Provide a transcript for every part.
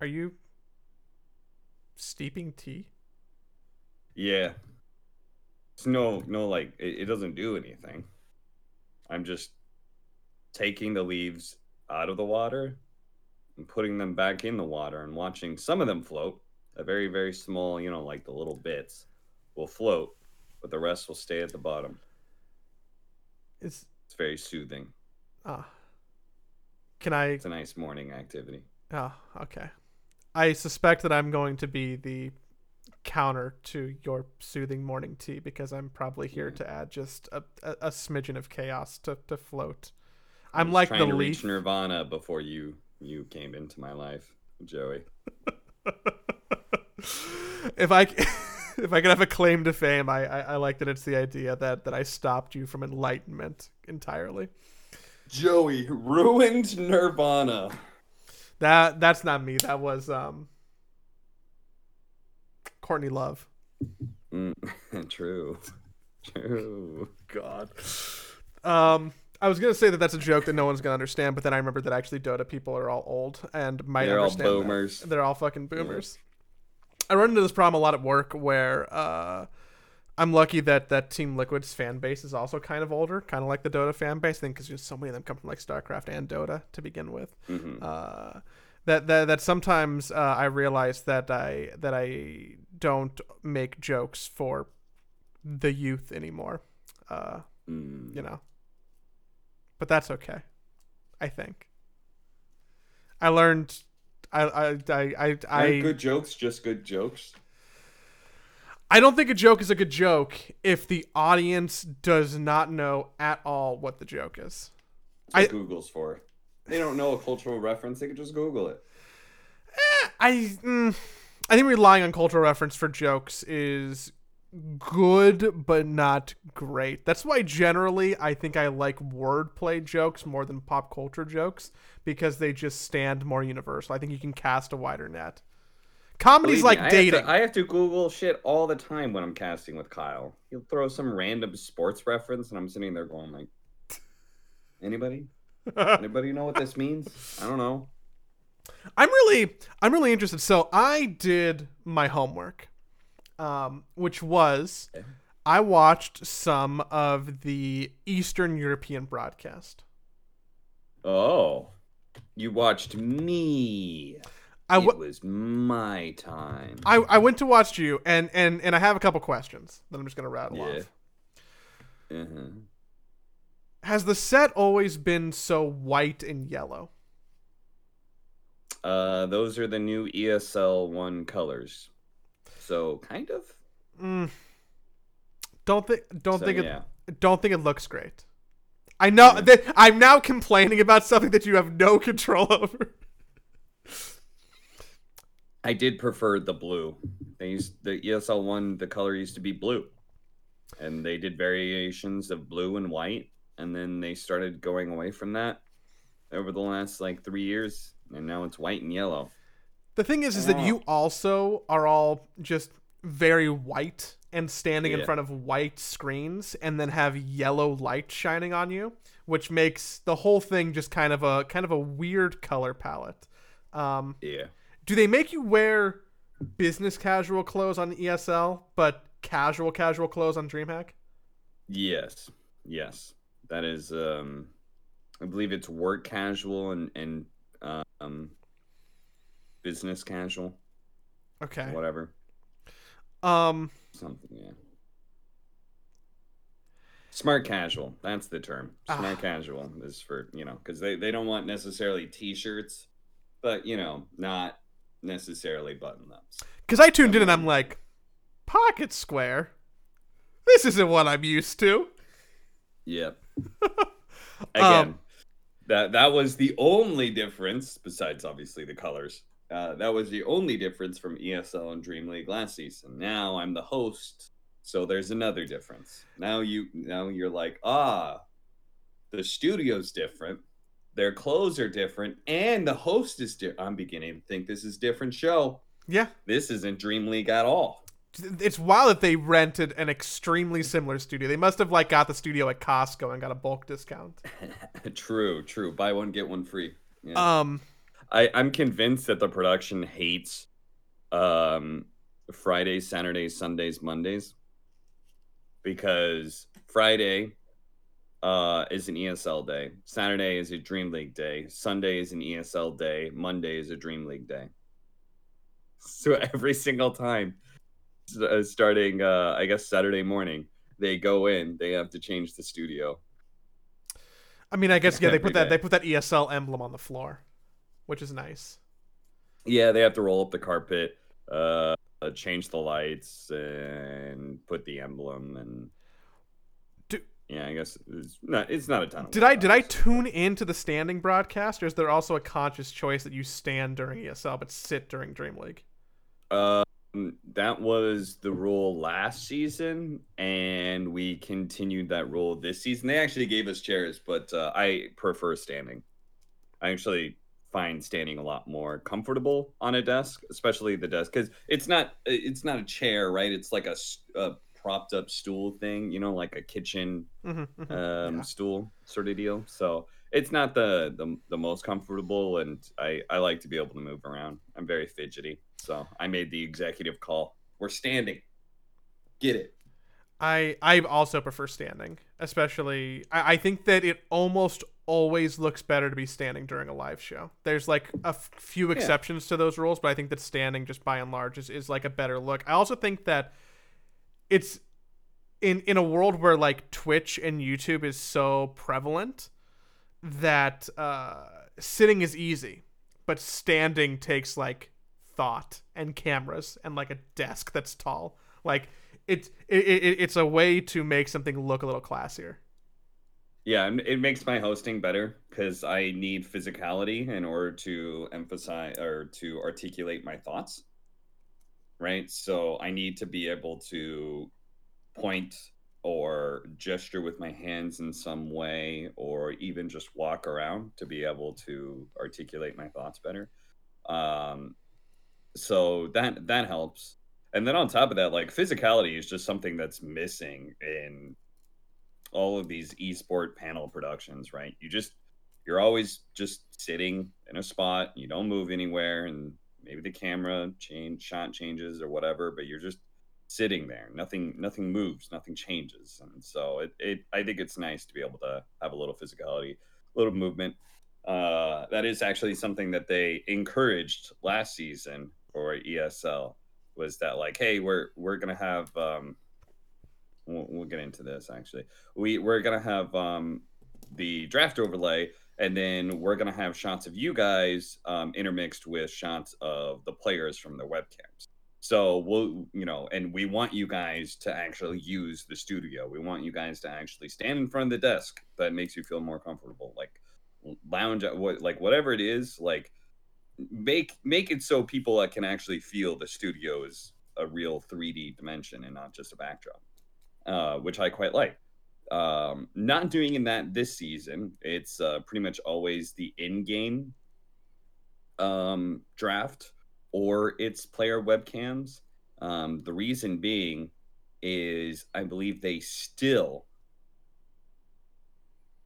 Are you steeping tea? Yeah. It's no, no, like it, it doesn't do anything. I'm just taking the leaves out of the water and putting them back in the water and watching some of them float. A very, very small, you know, like the little bits will float, but the rest will stay at the bottom. Is It's very soothing. ah. Can I It's a nice morning activity. Oh, okay. I suspect that I'm going to be the counter to your soothing morning tea because I'm probably here mm. to add just a, a, a smidgen of chaos to, to float. I I'm was like trying the to leaf. reach Nirvana before you you came into my life, Joey. if I c- if I could have a claim to fame, I, I, I like that it's the idea that, that I stopped you from enlightenment entirely. Joey ruined Nirvana. That that's not me. That was um Courtney Love. Mm, true. True. God. Um, I was gonna say that that's a joke that no one's gonna understand, but then I remembered that actually Dota people are all old and might understand. They're all understand. that. boomers. They're all fucking boomers. I run into this problem a lot at work where uh, I'm lucky that that Team Liquid's fan base is also kind of older, kind of like the Dota fan base. I think because so many of them come from like StarCraft and Dota to begin with. hmm Uh, that, that that sometimes uh, I realize that I that I don't make jokes for the youth anymore. Uh, Mm. you know. But that's okay. I think. I learned I I I I, I, good jokes just good jokes? I don't think a joke is a good joke if the audience does not know at all what the joke is. I- Google's for. They don't know a cultural reference. They can just Google it. I mm, I think relying on cultural reference for jokes is good but not great. That's why generally I think I like wordplay jokes more than pop culture jokes because they just stand more universal. I think you can cast a wider net. Comedy's Believe like me, I have dating. to- I have to Google shit all the time when I'm casting with Kyle. He'll throw some random sports reference, and I'm sitting there going like, "Anybody? Anybody know what this means? I don't know." I'm really I'm really interested. So I did my homework, um, which was. I watched some of the Eastern European broadcast. Oh, you watched me. I it was my time. I, I went to watch you, and, and, and I have a couple questions that I'm just gonna rattle Yeah. off. uh-huh. Has the set always been so white and yellow? Uh, those are the new ESL one colors. So kind of. Mm. Don't think don't So, think it yeah. don't think it looks great. I know Yeah. that I'm now complaining about something that you have no control over. I did prefer the blue. They used the ESL one. The color used to be blue, and they did variations of blue and white, and then they started going away from that over the last like three years, and now it's white and yellow. The thing is, is that you also are all just very white and standing in front of white screens, and then have yellow light shining on you, which makes the whole thing just kind of a kind of a weird color palette. Um, Yeah. Do they make you wear business casual clothes on ESL, but casual casual clothes on DreamHack? Yes. Yes. That is. Um, I believe it's work casual and and um, business casual, Okay. whatever. Um. Something, yeah. Smart casual. That's the term. Smart Ah. casual is for, you know, because they, they don't want necessarily t shirts, but, you know, not necessarily button ups. Because I tuned in and I'm like, pocket square. This isn't what I'm used to. Yep. Um, Again, that, that was the only difference, besides obviously the colors. Uh, that was the only difference from ESL and Dream League last season. Now I'm the host, so there's another difference. Now you now you're like, ah, the studio's different, their clothes are different, and the host is different. I'm beginning to think this is different show. Yeah. This isn't Dream League at all. It's wild that they rented an extremely similar studio. They must have like got the studio at Costco and got a bulk discount. true, true. Buy one get one free. Yeah. Um, I, I'm convinced that the production hates um, Fridays, Saturdays, Sundays, Mondays because Friday uh, is an ESL day, Saturday is a Dream League day, Sunday is an ESL day, Monday is a Dream League day. So every single time, uh, starting uh, I guess Saturday morning, they go in, they have to change the studio. I mean, I guess yeah, they put that they put that ESL emblem on the floor, which is nice. Yeah, they have to roll up the carpet, uh, uh, change the lights, and put the emblem. And yeah, I guess it's not. It's not a ton. Of Did I did I tune into the standing broadcast, or is there also a conscious choice that you stand during ESL but sit during Dream League? Um, that was the rule last season, and we continued that rule this season. They actually gave us chairs, but uh, I prefer standing. I actually find standing a lot more comfortable on a desk, especially the desk, because it's not it's not a chair, right? It's like a, a propped up stool thing, you know, like a kitchen Mm-hmm, um, Yeah. stool sort of deal. So it's not the, the the most comfortable, and I I like to be able to move around. I'm very fidgety, so I made the executive call. We're standing. Get it? I I also prefer standing, especially. I, I think that it almost always looks better to be standing during a live show. There's like a f- few exceptions to those rules, but I think that standing, just by and large, is, is like a better look. I also think that it's in in a world where like Twitch and YouTube is so prevalent that uh, sitting is easy, but standing takes like thought and cameras and like a desk that's tall. Like it's it, it, it's a way to make something look a little classier. Yeah, it makes my hosting better because I need physicality in order to emphasize or to articulate my thoughts. Right. So I need to be able to point or gesture with my hands in some way or even just walk around to be able to articulate my thoughts better. Um, so that that helps. And then on top of that, like physicality is just something that's missing in all of these esport panel productions, right? You just you're always just sitting in a spot, you don't move anywhere, and maybe the camera change shot changes or whatever, but you're just sitting there. Nothing nothing moves, nothing changes. And so it, it I think it's nice to be able to have a little physicality, a little movement. Uh, that is actually something that they encouraged last season for ESL was that like, hey, we're we're gonna have um, we'll, we'll get into this actually. We we're gonna have um, the draft overlay, and then we're gonna have shots of you guys um, intermixed with shots of the players from their webcams. So we'll you know, and we want you guys to actually use the studio. We want you guys to actually stand in front of the desk that makes you feel more comfortable, like lounge, what like whatever it is, like make make it so people can actually feel the studio is a real 3D dimension and not just a backdrop, uh, which I quite like. Um, not doing in that this season. It's uh, pretty much always the in-game um, draft or it's player webcams. Um, the reason being is I believe they still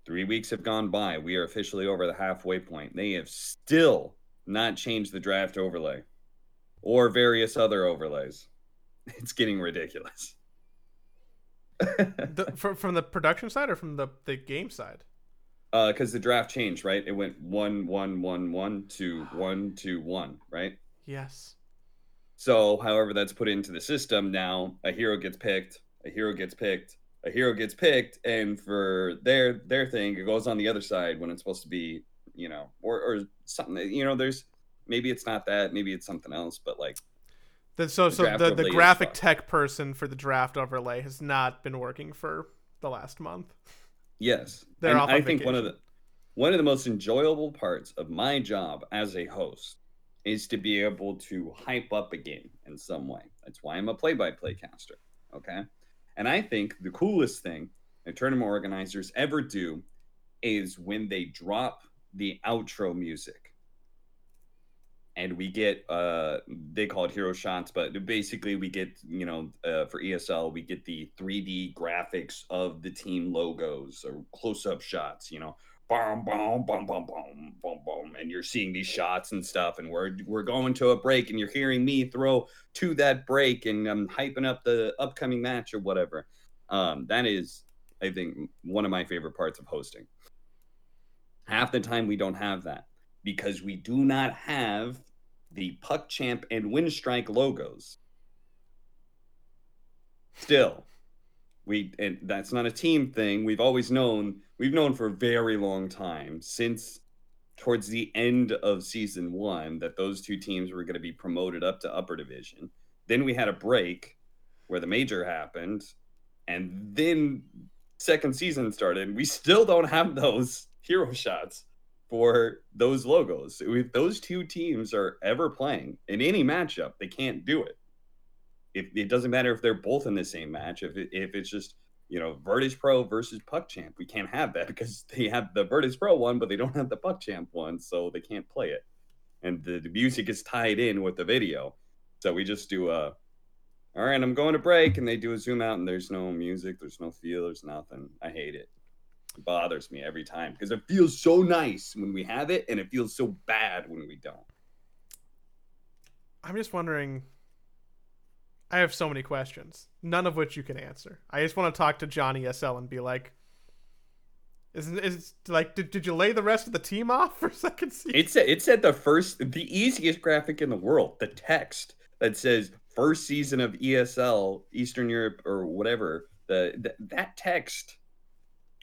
three weeks have gone by. We are officially over the halfway point. They have still not changed the draft overlay or various other overlays. It's getting ridiculous. The, from from the production side or from the the game side? because Uh, the draft changed, right? It went one, one, one, one to one, two, one, right? Yes. So, however, that's put into the system now. A hero gets picked, a hero gets picked, a hero gets picked, and for their their thing, it goes on the other side when it's supposed to be, you know, or or something. You know, there's maybe it's not that, maybe it's something else, but like The, so The so the, the graphic tech person for the draft overlay has not been working for the last month. Yes, They're and off I on think one of the one of the most enjoyable parts of my job as a host is to be able to hype up a game in some way. That's why I'm a play-by-play caster. Okay, and I think the coolest thing that tournament organizers ever do is when they drop the outro music. And we get, uh, they call it hero shots, but basically we get, you know, uh, for ESL, we get the 3D graphics of the team logos or close up shots, you know, boom, boom, boom, boom, boom, boom, boom, and you're seeing these shots and stuff, and we're we're going to a break, and you're hearing me throw to that break, and I'm hyping up the upcoming match or whatever. Um, that is, I think, one of my favorite parts of hosting. Half the time we don't have that because we do not have the Puck Champ and Win Strike logos. Still, we and that's not a team thing. We've always known, we've known for a very long time since towards the end of season 1 that those two teams were going to be promoted up to upper division. Then we had a break where the major happened and then second season started. We still don't have those hero shots for those logos. If those two teams are ever playing in any matchup, they can't do it. If it doesn't matter if they're both in the same match, if it, if it's just you know Virtus Pro versus Puck Champ, we can't have that because they have the Virtus Pro one, but they don't have the Puck Champ one, so they can't play it. And the, the music is tied in with the video, so we just do a. All right, I'm going to break, and they do a zoom out, and there's no music, there's no feel, there's nothing. I hate it bothers me every time because it feels so nice when we have it and it feels so bad when we don't. I'm just wondering. I have so many questions, none of which you can answer. I just want to talk to Johnny ESL and be like, "Is is like did, did you lay the rest of the team off for second season?" It said it said the first, the easiest graphic in the world, the text that says first season of ESL Eastern Europe or whatever. The, the that text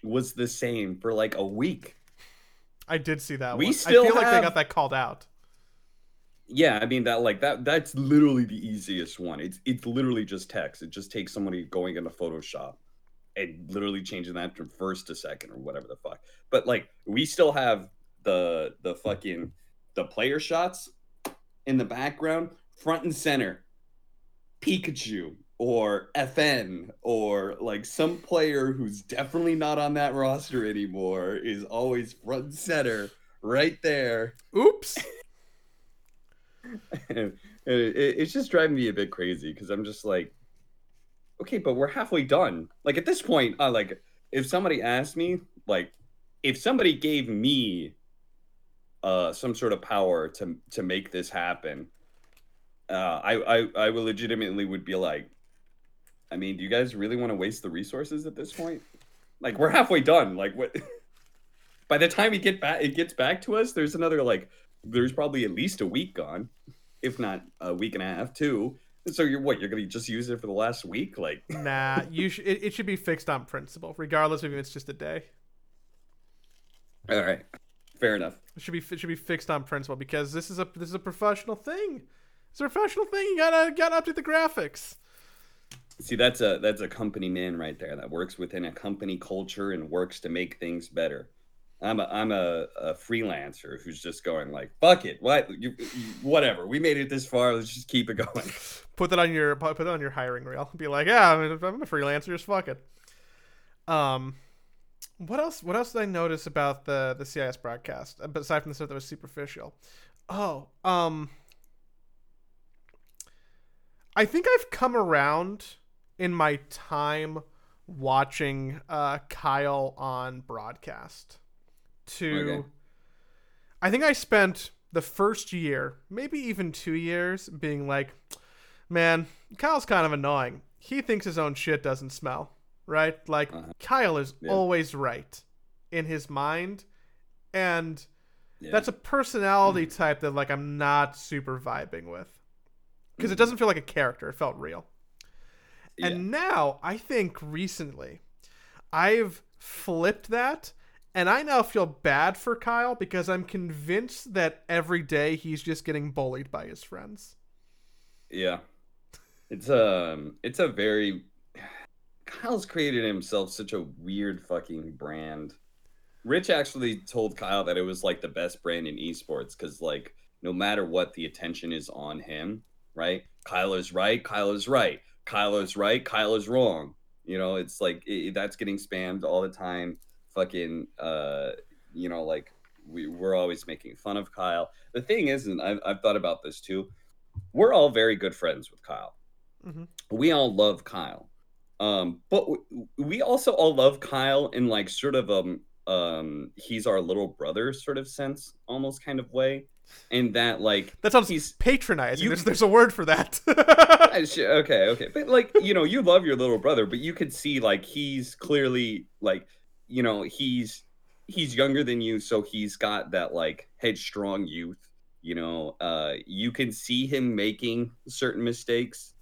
was the same for like a week. I did see that. We one. still I feel like they got that called out. Yeah, I mean that like that that's literally the easiest one. It's it's literally just text. It just takes somebody going into Photoshop and literally changing that from first to second or whatever the fuck. But like we still have the the fucking the player shots in the background, front and center. Pikachu or FN or like some player who's definitely not on that roster anymore is always front and center right there Oops. and it, it's just driving me a bit crazy because I'm just like, okay, but we're halfway done. Like at this point, uh, like if somebody asked me, like if somebody gave me uh some sort of power to to make this happen, uh, I I I would legitimately would be like, I mean, do you guys really want to waste the resources at this point? Like we're halfway done. Like what? By the time we get back, it gets back to us. There's another like there's probably at least a week gone, if not a week and a half too. So you're what? You're gonna just use it for the last week? Like, nah, you sh- it, it should be fixed on principle, regardless of if it's just a day. all right, fair enough. It should be it should be fixed on principle because this is a this is a professional thing. It's a professional thing. You gotta gotta update the graphics. See, that's a that's a company man right there that works within a company culture and works to make things better. I'm a I'm a, a freelancer who's just going like, fuck it, what, you, whatever. We made it this far. Let's just keep it going. Put that on your put that on your hiring reel. Be like, yeah, I mean, if I'm a freelancer. Just fuck it. Um, what else? What else did I notice about the the CIS broadcast aside from the stuff that was superficial? Oh, um, I think I've come around in my time watching uh, Kyle on broadcast to. Okay. I think I spent the first year, maybe even two years, being like, man, Kyle's kind of annoying. He thinks his own shit doesn't smell, right? Like, Uh-huh. Kyle is Yeah. always right in his mind. And Yeah. that's a personality type that, like, I'm not super vibing with. Because it Mm-hmm. doesn't feel like a character. It felt real. Yeah. And now, I think recently, I've flipped that. And I now feel bad for Kyle because I'm convinced that every day he's just getting bullied by his friends. Yeah. It's a it's a very Kyle's created himself such a weird fucking brand. Rich actually told Kyle that it was like the best brand in esports cuz like no matter what the attention is on him, right? Kyle is right, Kyle is right. Kyle is right, Kyle is wrong. You know, it's like it, that's getting spammed all the time. Fucking uh you know like we, we're always making fun of Kyle. The thing is, and I've, I've thought about this too we're all very good friends with Kyle. Mhm. We all love Kyle. Um, but w- we also all love Kyle in like sort of um um he's our little brother sort of sense, almost kind of way, and that like That sounds he's patronizing. you- there's, there's a word for that. Okay, okay, but like you know, you love your little brother, but you could see like he's clearly like you know he's he's younger than you, so he's got that like headstrong youth. You know, uh, you can see him making certain mistakes,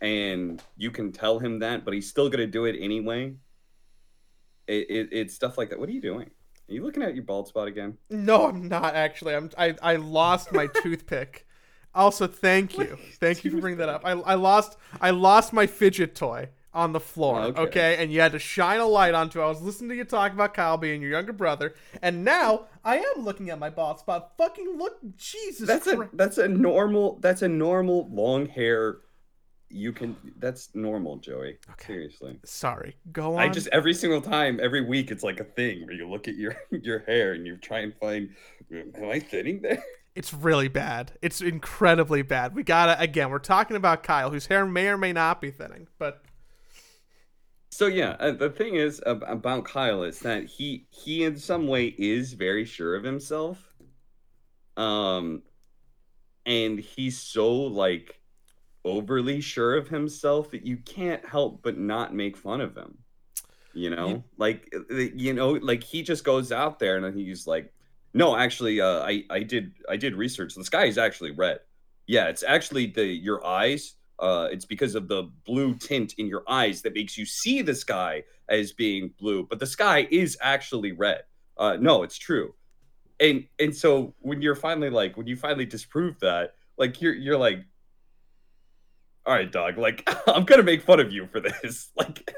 and you can tell him that, but he's still gonna do it anyway. It, it it's stuff like that. What are you doing? Are you looking at your bald spot again? no, I'm not actually. I'm I, I lost my toothpick. Also, thank you, thank you for bringing that up. I, I lost I lost my fidget toy on the floor. Okay. Okay. and you had to shine a light onto. it. I was listening to you talk about Kyle being your younger brother, and now I am looking at my bald spot. Fucking look, Jesus. That's a that's a normal that's a normal long hair. You can that's normal, Joey. Okay. Seriously. Sorry. Go on. I just every single time, every week, it's like a thing where you look at your your hair and you try and find, am I thinning there? It's really bad. It's incredibly bad. We gotta again. We're talking about Kyle, whose hair may or may not be thinning, but So yeah, uh, the thing is ab- about Kyle is that he he in some way is very sure of himself, um, and he's so like overly sure of himself that you can't help but not make fun of him. You know, You- like uh, you know, like he just goes out there and he's like, "No, actually, uh, I I did I did research. The sky is actually red. Yeah, it's actually the your eyes." uh, it's because of the blue tint in your eyes that makes you see the sky as being blue, but the sky is actually red. Uh, no, it's true. And and so when you're finally like when you finally disprove that, like you're you're like, all right, dog, like I'm gonna make fun of you for this. Like,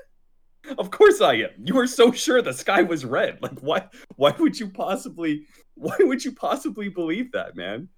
of course I am. You were so sure the sky was red. Like, why why would you possibly why would you possibly believe that, man?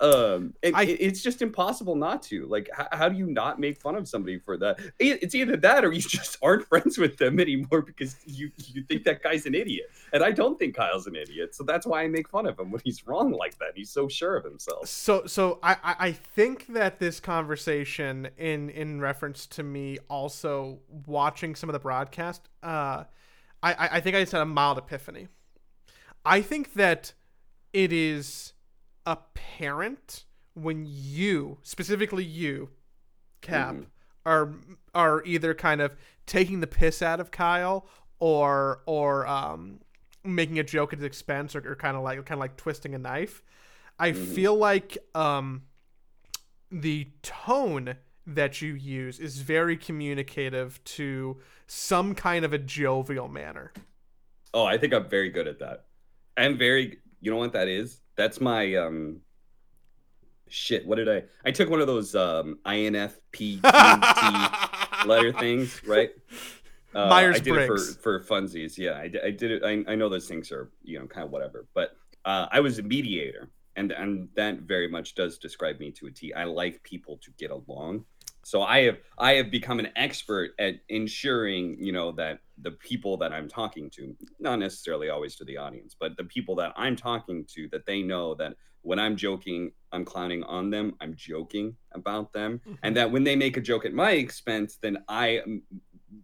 Um and I- it's just impossible not to like how, how do you not make fun of somebody for that? It's either that or you just aren't friends with them anymore because you you think that guy's an idiot. And i don't think kyle's an idiot so that's why i make fun of him when he's wrong like that. He's so sure of himself. So so I, I think that this conversation in in reference to me also watching some of the broadcast, uh, I I I think I just had a mild epiphany. I think that it is apparent when you, specifically you, Cap, Mhm. are are either kind of taking the piss out of Kyle or or um making a joke at his expense or, or kind of like kind of like twisting a knife. I Mhm. feel like um the tone that you use is very communicative to some kind of a jovial manner. oh i think i'm very good at that i'm very you know what that is that's my um shit what did i i took one of those um infp letter things, right? Uh, I did it for for funsies. Yeah, I, I did it. I, I know those things are you know kind of whatever, but uh, I was a mediator, and and that very much does describe me to a T. I like people to get along, so I have I have become an expert at ensuring you know that the people that I'm talking to, not necessarily always to the audience, but the people that I'm talking to, that they know that when I'm joking, I'm clowning on them. I'm joking about them. And that when they make a joke at my expense then i mm,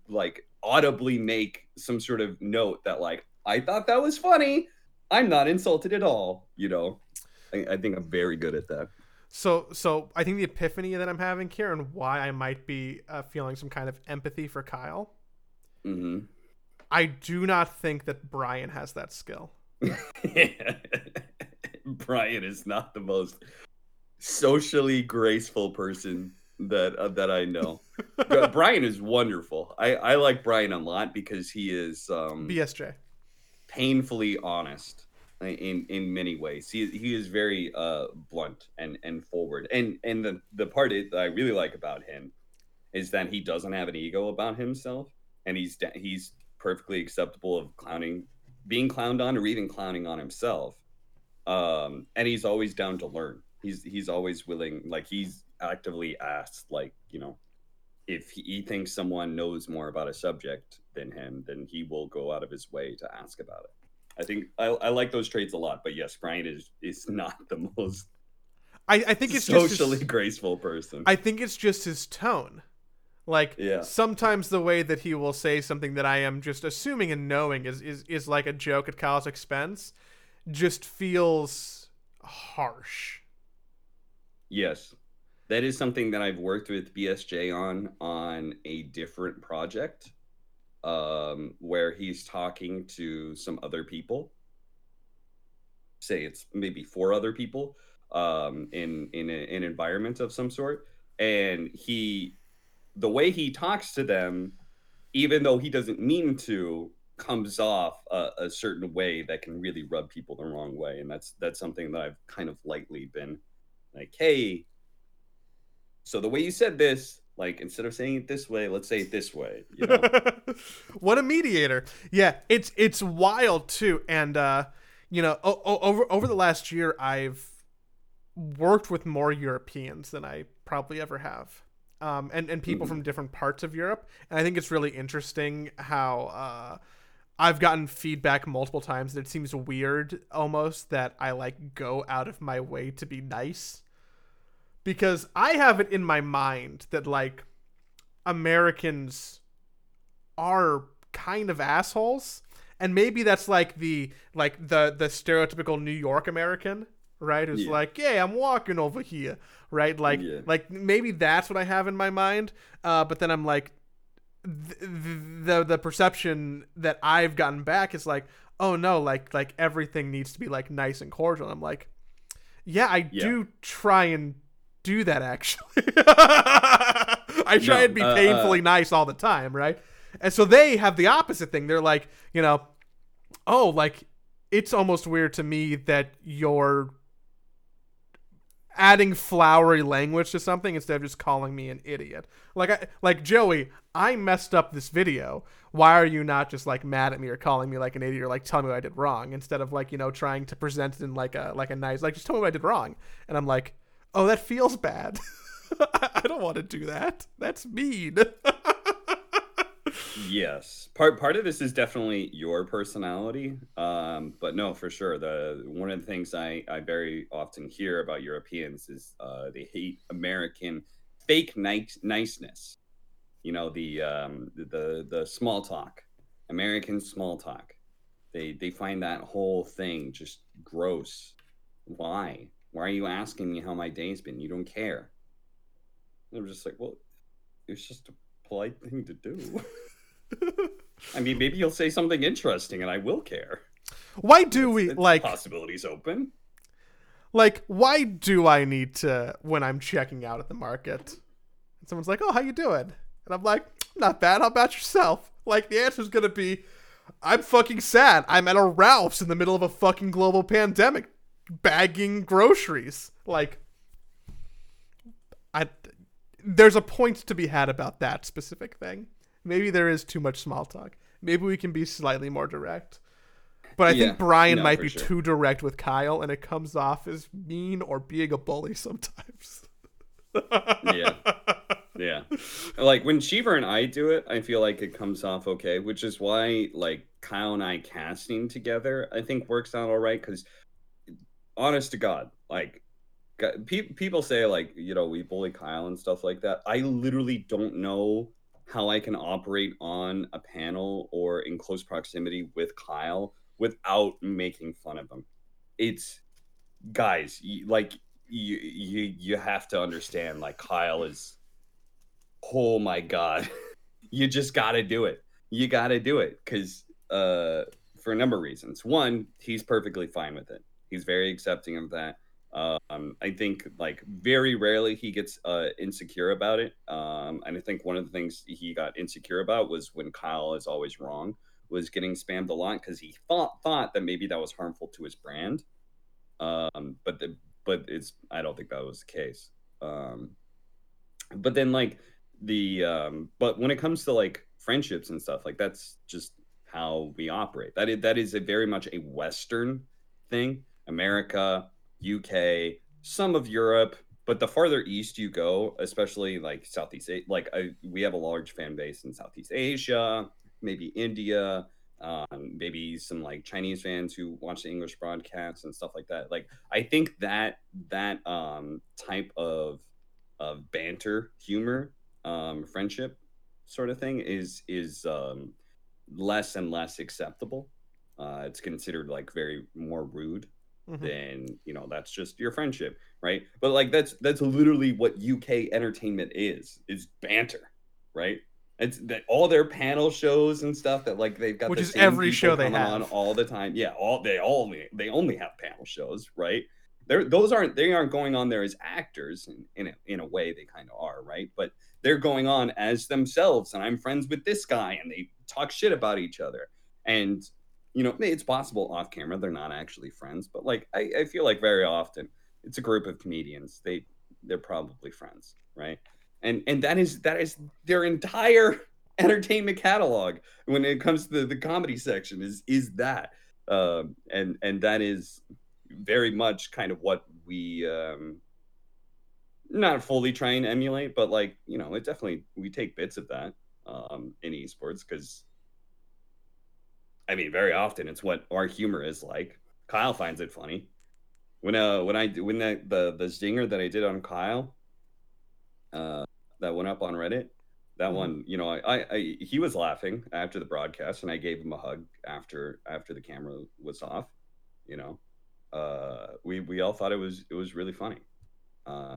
like audibly make some sort of note that like i thought that was funny. I'm not insulted at all you know? I, I think i'm very good at that. So, so I think the epiphany that I'm having here, and why I might be uh, feeling some kind of empathy for Kyle, hmm I do not think that Brian has that skill. brian is not the most socially graceful person that uh, that i know brian is wonderful i i like brian a lot because he is um BSJ. painfully honest in in many ways. He he is very uh blunt and and forward. And and the the part that I really like about him is that he doesn't have an ego about himself, and he's he's perfectly acceptable of clowning, being clowned on, or even clowning on himself. Um, and he's always down to learn. He's he's always willing, like he's actively asked, like you know, if he, thinks someone knows more about a subject than him, then he will go out of his way to ask about it. I think I, I like those traits a lot, but yes, Brian is is not the most I, I think it's just socially his, graceful person. I think it's just his tone. Like Yeah. sometimes the way that he will say something that I am just assuming and knowing is is, is like a joke at Kyle's expense, just feels harsh. Yes. That is something that I've worked with BSJ on on a different project um where he's talking to some other people. Say it's maybe four other people um in in a, an environment of some sort and he the way he talks to them even though he doesn't mean to comes off a, a certain way that can really rub people the wrong way and that's that's something that I've kind of lightly been like hey so the way you said this like instead of saying it this way let's say it this way you know what a mediator. Yeah, it's it's wild too and uh you know, o- o- over over the last year I've worked with more Europeans than I probably ever have. Um, and, and people Mhm. from different parts of Europe. And I think it's really interesting how uh, I've gotten feedback multiple times that it seems weird almost that I like go out of my way to be nice. Because I have it in my mind that like Americans are kind of assholes. And maybe that's like the like the the stereotypical New York American, right? Who's Yeah. like, "Yeah, I'm walking over here." Right? Like Yeah. like maybe that's what I have in my mind. Uh but then I'm like th- th- the the perception that I've gotten back is like, "Oh no, like like everything needs to be like nice and cordial." And I'm like, "Yeah, I Yeah. do try and do that actually." I try No, and be uh, uh, painfully nice all the time, right? And so they have the opposite thing. They're like, you know, oh, like it's almost weird to me that you're adding flowery language to something instead of just calling me an idiot. Like I like Joey, I messed up this video. Why are you not just like mad at me or calling me like an idiot or like telling me what I did wrong instead of like, you know, trying to present it in like a like a nice like just tell me what I did wrong. And I'm like, "Oh, that feels bad." I don't want to do that. That's mean. yes. Part part of this is definitely your personality um but no for sure. The one of the things i i very often hear about europeans is uh they hate american fake nice niceness. You know the um the the small talk american small talk. They they find that whole thing just gross. Why? Why are you asking me how my day's been? You don't care. I'm just like well it's just a polite thing to do I mean, maybe you'll say something interesting, and I will care. Why do we It's- like possibilities open? like why do I need to when I'm checking out at the market? And someone's like, "Oh, how you doing?" And I'm like, "Not bad. How about yourself?" Like the answer's gonna be, "I'm fucking sad. I'm at a Ralph's in the middle of a fucking global pandemic, bagging groceries." Like, I there's a point to be had about that specific thing. Maybe there is too much small talk. Maybe we can be slightly more direct. But I Yeah, think Brian no, might be sure. too direct with Kyle, and it comes off as mean or being a bully sometimes. Yeah. Yeah. Like when Cheever and I do it, I feel like it comes off okay, which is why like Kyle and I casting together, I think works out all right. Because honest to God, like people say like you know we bully Kyle and stuff like that. I literally don't know how I can operate on a panel or in close proximity with Kyle without making fun of him. It's guys, y- like you you you have to understand like Kyle is oh my god. you just got to do it. You got to do it cuz uh for a number of reasons. One, he's perfectly fine with it. He's very accepting of that. Um, I think like very rarely he gets uh, insecure about it. Um, and I think one of the things he got insecure about was when Kyle is always wrong, was getting spammed a lot because he thought thought that maybe that was harmful to his brand. Um, but the but it's I don't think that was the case. Um, but then like the um, but when it comes to like friendships and stuff, like that's just how we operate. That is that is a very much a Western thing. America, UK, some of Europe, but the farther east you go, especially like Southeast like I, we have a large fan base in Southeast Asia, maybe India, um, maybe some like Chinese fans who watch the English broadcasts and stuff like that. Like I think that that um, type of of banter, humor, um, friendship sort of thing is is um, less and less acceptable. Uh, it's considered like very more rude Mhm. than you know that's just your friendship, right? But like that's that's literally what UK entertainment is is banter, right? It's that all their panel shows and stuff that like they've got Which the is every show they have on all the time. Yeah, all they only they only have panel shows, right? They're those aren't they aren't going on there as actors in in a, in a way they kind of are, right? But they're going on as themselves, and I'm friends with this guy, and they talk shit about each other, and you know it's possible off camera they're not actually friends, but like I, I feel like very often it's a group of comedians they they're probably friends, right? And and that is that is their entire entertainment catalog when it comes to the, the comedy section is is that um and and that is very much kind of what we um not fully try and emulate but like you know it definitely we take bits of that um in esports because i mean very often it's what our humor is like. Kyle finds it funny. When uh when i when that the the zinger that i did on kyle uh that went up on reddit that Mhm. one you know I, I i he was laughing after the broadcast and i gave him a hug after after the camera was off you know. Uh we we all thought it was it was really funny. Uh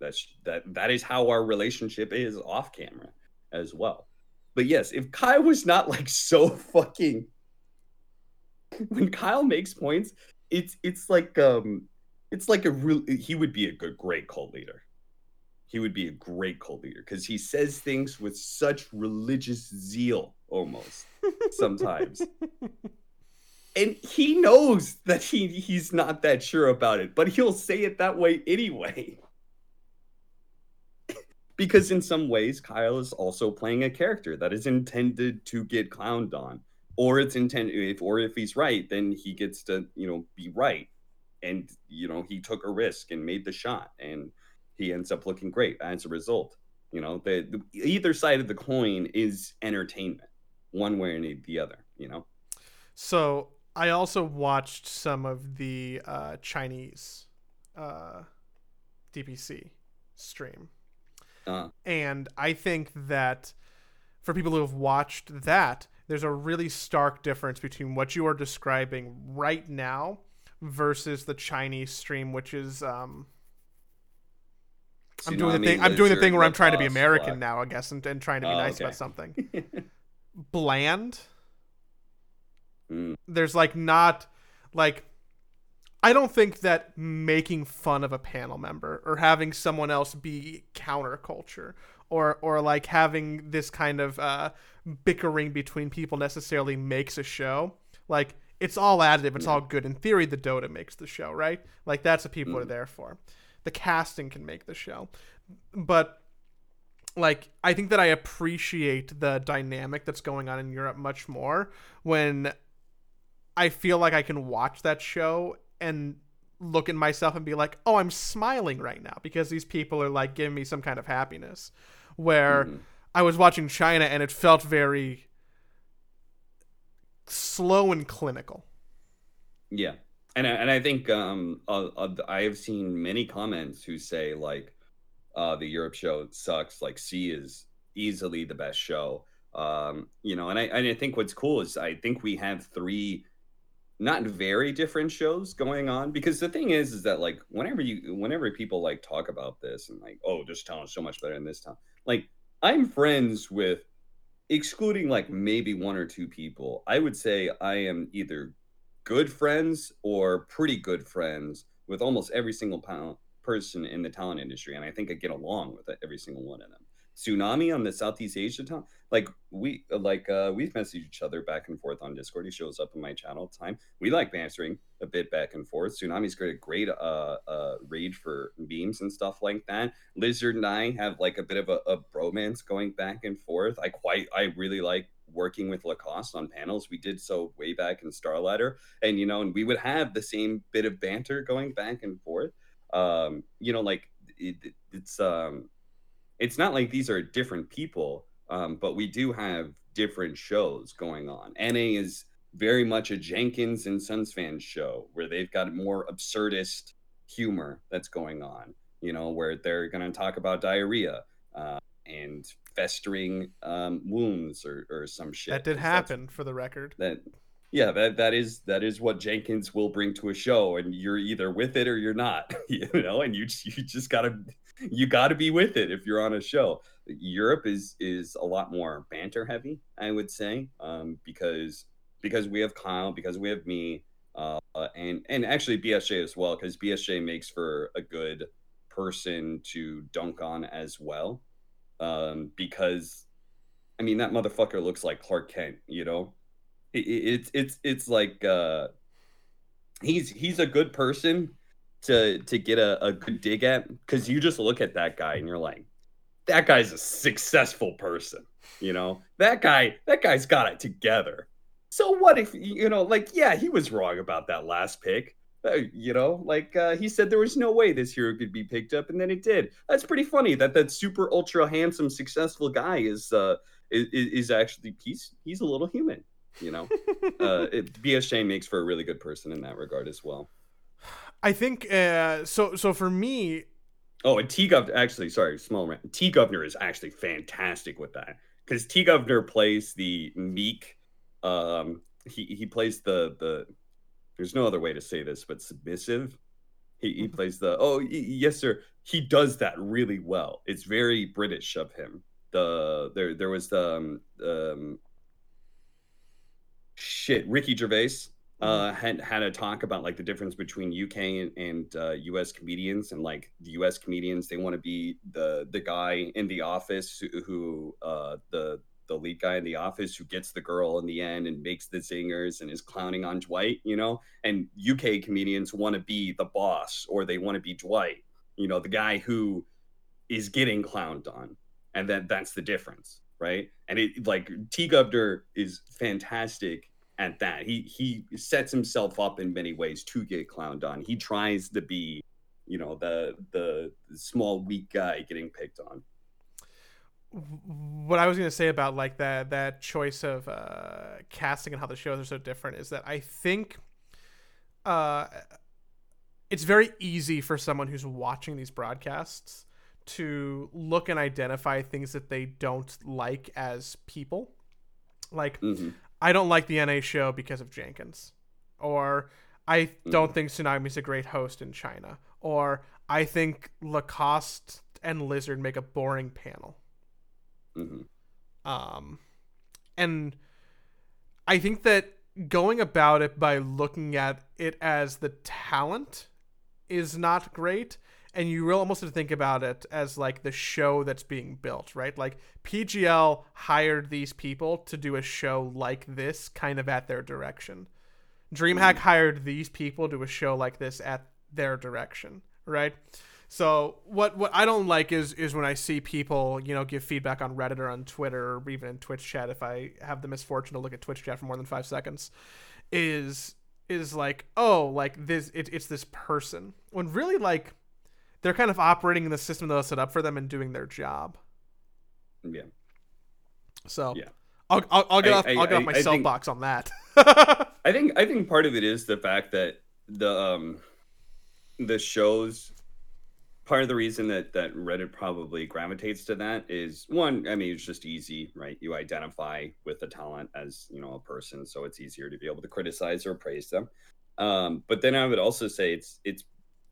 that's that that is how our relationship is off camera as well. But yes if kyle was not like so fucking when kyle makes points it's it's like um it's like a real he would be a good great cult leader. He would be a great cult leader because he says things with such religious zeal almost sometimes. And he knows that he he's not that sure about it but he'll say it that way anyway. Because in some ways kyle is also playing a character that is intended to get clowned on or it's intended if or if he's right then he gets to you know be right. And you know he took a risk and made the shot and he ends up looking great as a result. You know the, the either side of the coin is entertainment one way or the other you know? So I also watched some of the uh, Chinese uh, DPC stream, uh, and I think that for people who have watched that, there's a really stark difference between what you are describing right now versus the Chinese stream, which is um, I'm doing the thing. I'm doing the thing where I'm trying to be American Black. now, I guess, and, and trying to be Oh, nice okay. about something. Bland. Mm, there's like not like I don't think that making fun of a panel member or having someone else be counterculture or or like having this kind of uh, bickering between people necessarily makes a show. Like it's all additive. It's Yeah. all good. In theory, the Dota makes the show, right? Like that's what people are Mm. there for. The casting can make the show, but like I think that I appreciate the dynamic that's going on in Europe much more when I feel like I can watch that show and look at myself and be like, "Oh, I'm smiling right now because these people are like giving me some kind of happiness." Where mhm. I was watching China and it felt very slow and clinical. Yeah, and I, and I think um uh, I have seen many comments who say like uh the Europe show sucks. Like C is easily the best show. Um, you know, and I and I think what's cool is I think we have three not very different shows going on because the thing is is that like whenever you whenever people like talk about this and like oh this town is so much better than this town like i'm friends with excluding like maybe one or two people. I would say i am either good friends or pretty good friends with almost every single person in the talent industry and i think i get along with every single one of them tsunami on the southeast asia town. Like we like uh we've messaged each other back and forth on discord. He shows up in my channel time. We like bantering a bit back and forth. Tsunami's great a great uh uh raid for beams and stuff like that. Lizard and i have like a bit of a, a bromance going back and forth. I quite i really like working with lacoste on panels. We did so way back in starladder. And you know and we would have the same bit of banter going back and forth. Um you know like it, it's um it's not like these are different people um, but we do have different shows going on. NA is very much a Jenkins and Sons fan show where they've got more absurdist humor that's going on, you know, where they're going to talk about diarrhea uh, and festering um, wounds or, or some shit. That did happen, for the record. That yeah, that that is that is what Jenkins will bring to a show, and you're either with it or you're not. You know, and you you just gotta you gotta be with it if you're on a show. Europe is is a lot more banter heavy, I would say, um, because because we have Kyle, because we have me, uh, and and actually BSJ as well, because BSJ makes for a good person to dunk on as well, um, because I mean that motherfucker looks like Clark Kent, you know. It, it, it's it's it's like uh, he's he's a good person to to get a, a good dig at because you just look at that guy and you're like, that guy's a successful person, you know. That guy that guy's got it together. So what if you know, like, yeah, he was wrong about that last pick. Uh, you know, like uh, he said there was no way this hero could be picked up, and then it did. That's pretty funny that that super ultra handsome successful guy is uh is, is actually he's he's a little human. You know, uh, it, BSJ makes for a really good person in that regard as well. I think uh, so. So for me, Oh, and T Governor actually, sorry, small rant. T Governor is actually fantastic with that because T Governor plays the meek. Um, he he plays the the. There's no other way to say this, but submissive. He he plays the oh yes sir. He does that really well. It's very British of him. The there there was the um, um shit Ricky Gervais uh, had had a talk about like the difference between UK and, and uh, US comedians and like the US comedians they want to be the the guy in the office who, who uh, the the lead guy in the office who gets the girl in the end and makes the zingers and is clowning on Dwight, you know. And UK comedians want to be the boss or they want to be Dwight, you know, the guy who is getting clowned on, and then that's the difference, right? And it like T Governor is fantastic at that. He he sets himself up in many ways to get clowned on. He tries to be, you know, the the small weak guy getting picked on. what I was gonna say about like that that choice of uh, casting and how the shows are so different is that I think uh, it's very easy for someone who's watching these broadcasts to look and identify things that they don't like as people. Like hmm I don't like the NA show because of Jenkins, or I don't think Tsunami's a great host in China, or I think Lacoste and Lizard make a boring panel. hmm Um, and I think that going about it by looking at it as the talent is not great. And you really almost have to think about it as like the show that's being built, right? Like PGL hired these people to do a show like this, kind of at their direction. DreamHack mm. hired these people to do a show like this at their direction, right? So what what I don't like is is when I see people you know give feedback on Reddit or on Twitter or even in Twitch chat if I have the misfortune to look at Twitch chat for more than five seconds, is is like oh like this it, it's this person when really like they're kind of operating in the system that was set up for them and doing their job. Yeah. So Yeah. I'll, I'll, I'll get I- off I- I'll get I- off my think- soapbox on that. I think I think part of it is the fact that the um the shows part of the reason that that Reddit probably gravitates to that is one, I mean it's just easy, right? You identify with the talent as, you know, a person, so it's easier to be able to criticize or praise them. Um but then I would also say it's it's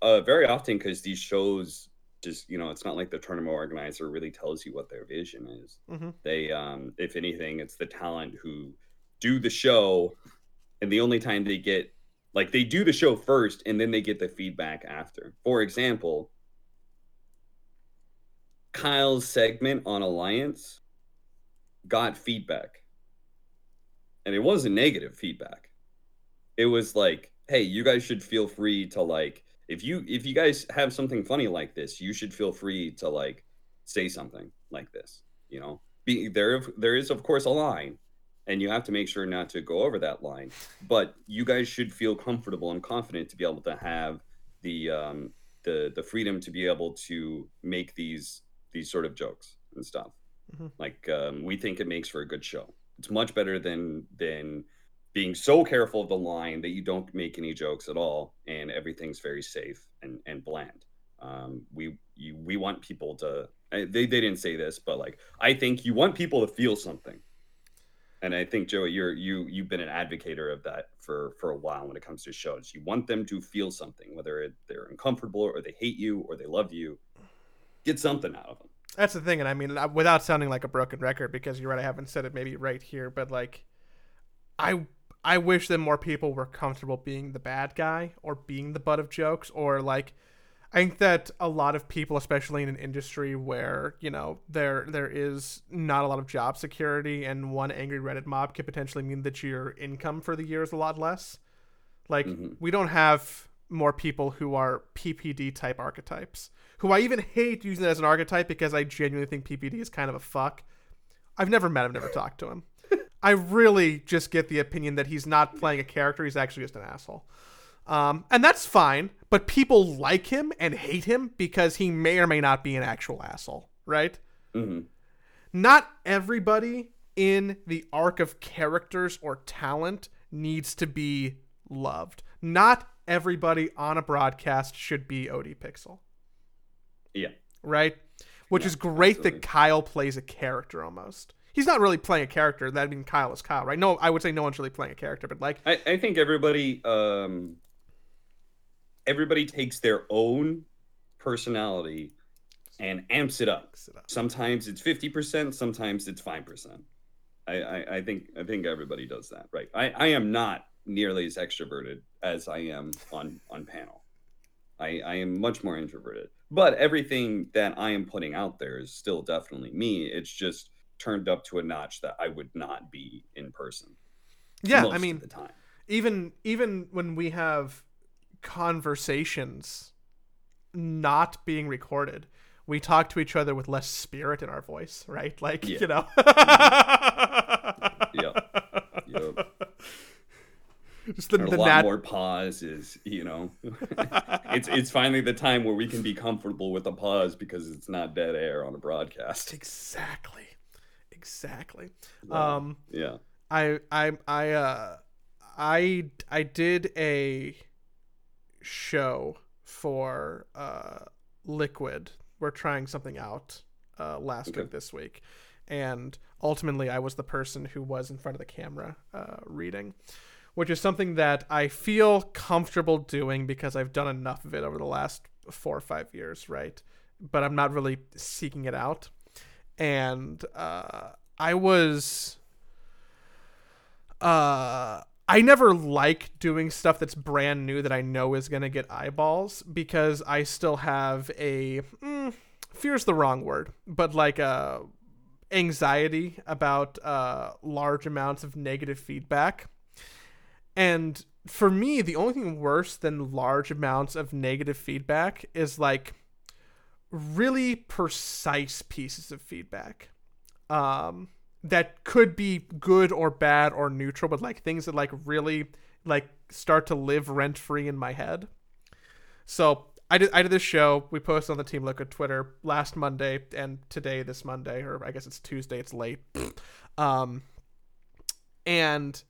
uh very often cuz these shows just, you know, it's not like the tournament organizer really tells you what their vision is. Mhm. they um if anything it's the talent who do the show and the only time they get like they do the show first and then they get the feedback after. For example kyle's segment on alliance got feedback. And it wasn't negative feedback. It was like hey you guys should feel free to like if you if you guys have something funny like this you should feel free to like say something like this you know? Be there there is of course a line and you have to make sure not to go over that line but you guys should feel comfortable and confident to be able to have the um the the freedom to be able to make these these sort of jokes and stuff. Mhm. like um, we think it makes for a good show. It's much better than than being so careful of the line that you don't make any jokes at all and everything's very safe and and bland Um, we you, we want people to. They they didn't say this, but like I think you want people to feel something. And I think Joey, you're you you've been an advocate of that for for a while when it comes to shows. You want them to feel something, whether they're uncomfortable or they hate you or they love you. Get something out of them. That's the thing, and I mean, without sounding like a broken record, because you're right, I haven't said it maybe right here, but like, I I wish that more people were comfortable being the bad guy or being the butt of jokes, or like, I think that a lot of people, especially in an industry where you know there there is not a lot of job security, and one angry Reddit mob could potentially mean that your income for the year is a lot less. Like, Mhm. we don't have more people who are PPD type archetypes who I even hate using it as an archetype because I genuinely think PPD is kind of a fuck. I've never met him, never talked to him. I really just get the opinion that he's not playing a character, he's actually just an asshole. Um, and that's fine, but people like him and hate him because he may or may not be an actual asshole, right? hmm Not everybody in the arc of characters or talent needs to be loved. Not everybody on a broadcast should be OD Pixel Yeah. right? Which Yeah, is great absolutely. that Kyle plays a character almost. He's not really playing a character. That mean, Kyle is Kyle, right? No, I would say no one's really playing a character, but like, I, I think everybody um everybody takes their own personality and amps it up. Sometimes it's fifty percent, sometimes it's five percent. I, I, I think I think everybody does that, right? I, I am not nearly as extroverted as I am on on panel. I, I am much more introverted. But everything that I am putting out there is still definitely me. It's just turned up to a notch that I would not be in person. yeah, I mean, the time. even even when we have conversations not being recorded, we talk to each other with less spirit in our voice, right? Like, Yeah. you know. Mm-hmm. Yep. Just the, a the lot nat- more pauses you know it's it's finally the time where we can be comfortable with a pause because it's not dead air on a broadcast exactly. Exactly. Yeah. Um yeah I I I uh I I did a show for uh Liquid. We're trying something out uh last Okay. week this week. And ultimately I was the person who was in front of the camera uh reading, which is something that I feel comfortable doing because I've done enough of it over the last 4 or 5 years, right? But I'm not really seeking it out. And uh I was uh I never like doing stuff that's brand new that I know is going to get eyeballs because I still have a mm, fear's the wrong word, but like a anxiety about uh large amounts of negative feedback. And for me, the only thing worse than large amounts of negative feedback is like really precise pieces of feedback. Um that could be good or bad or neutral, but like things that like really like start to live rent free in my head. So I did I did this show. We posted on the Team Liquid Twitter last Monday and today this Monday, or I guess it's Tuesday. It's late. um, and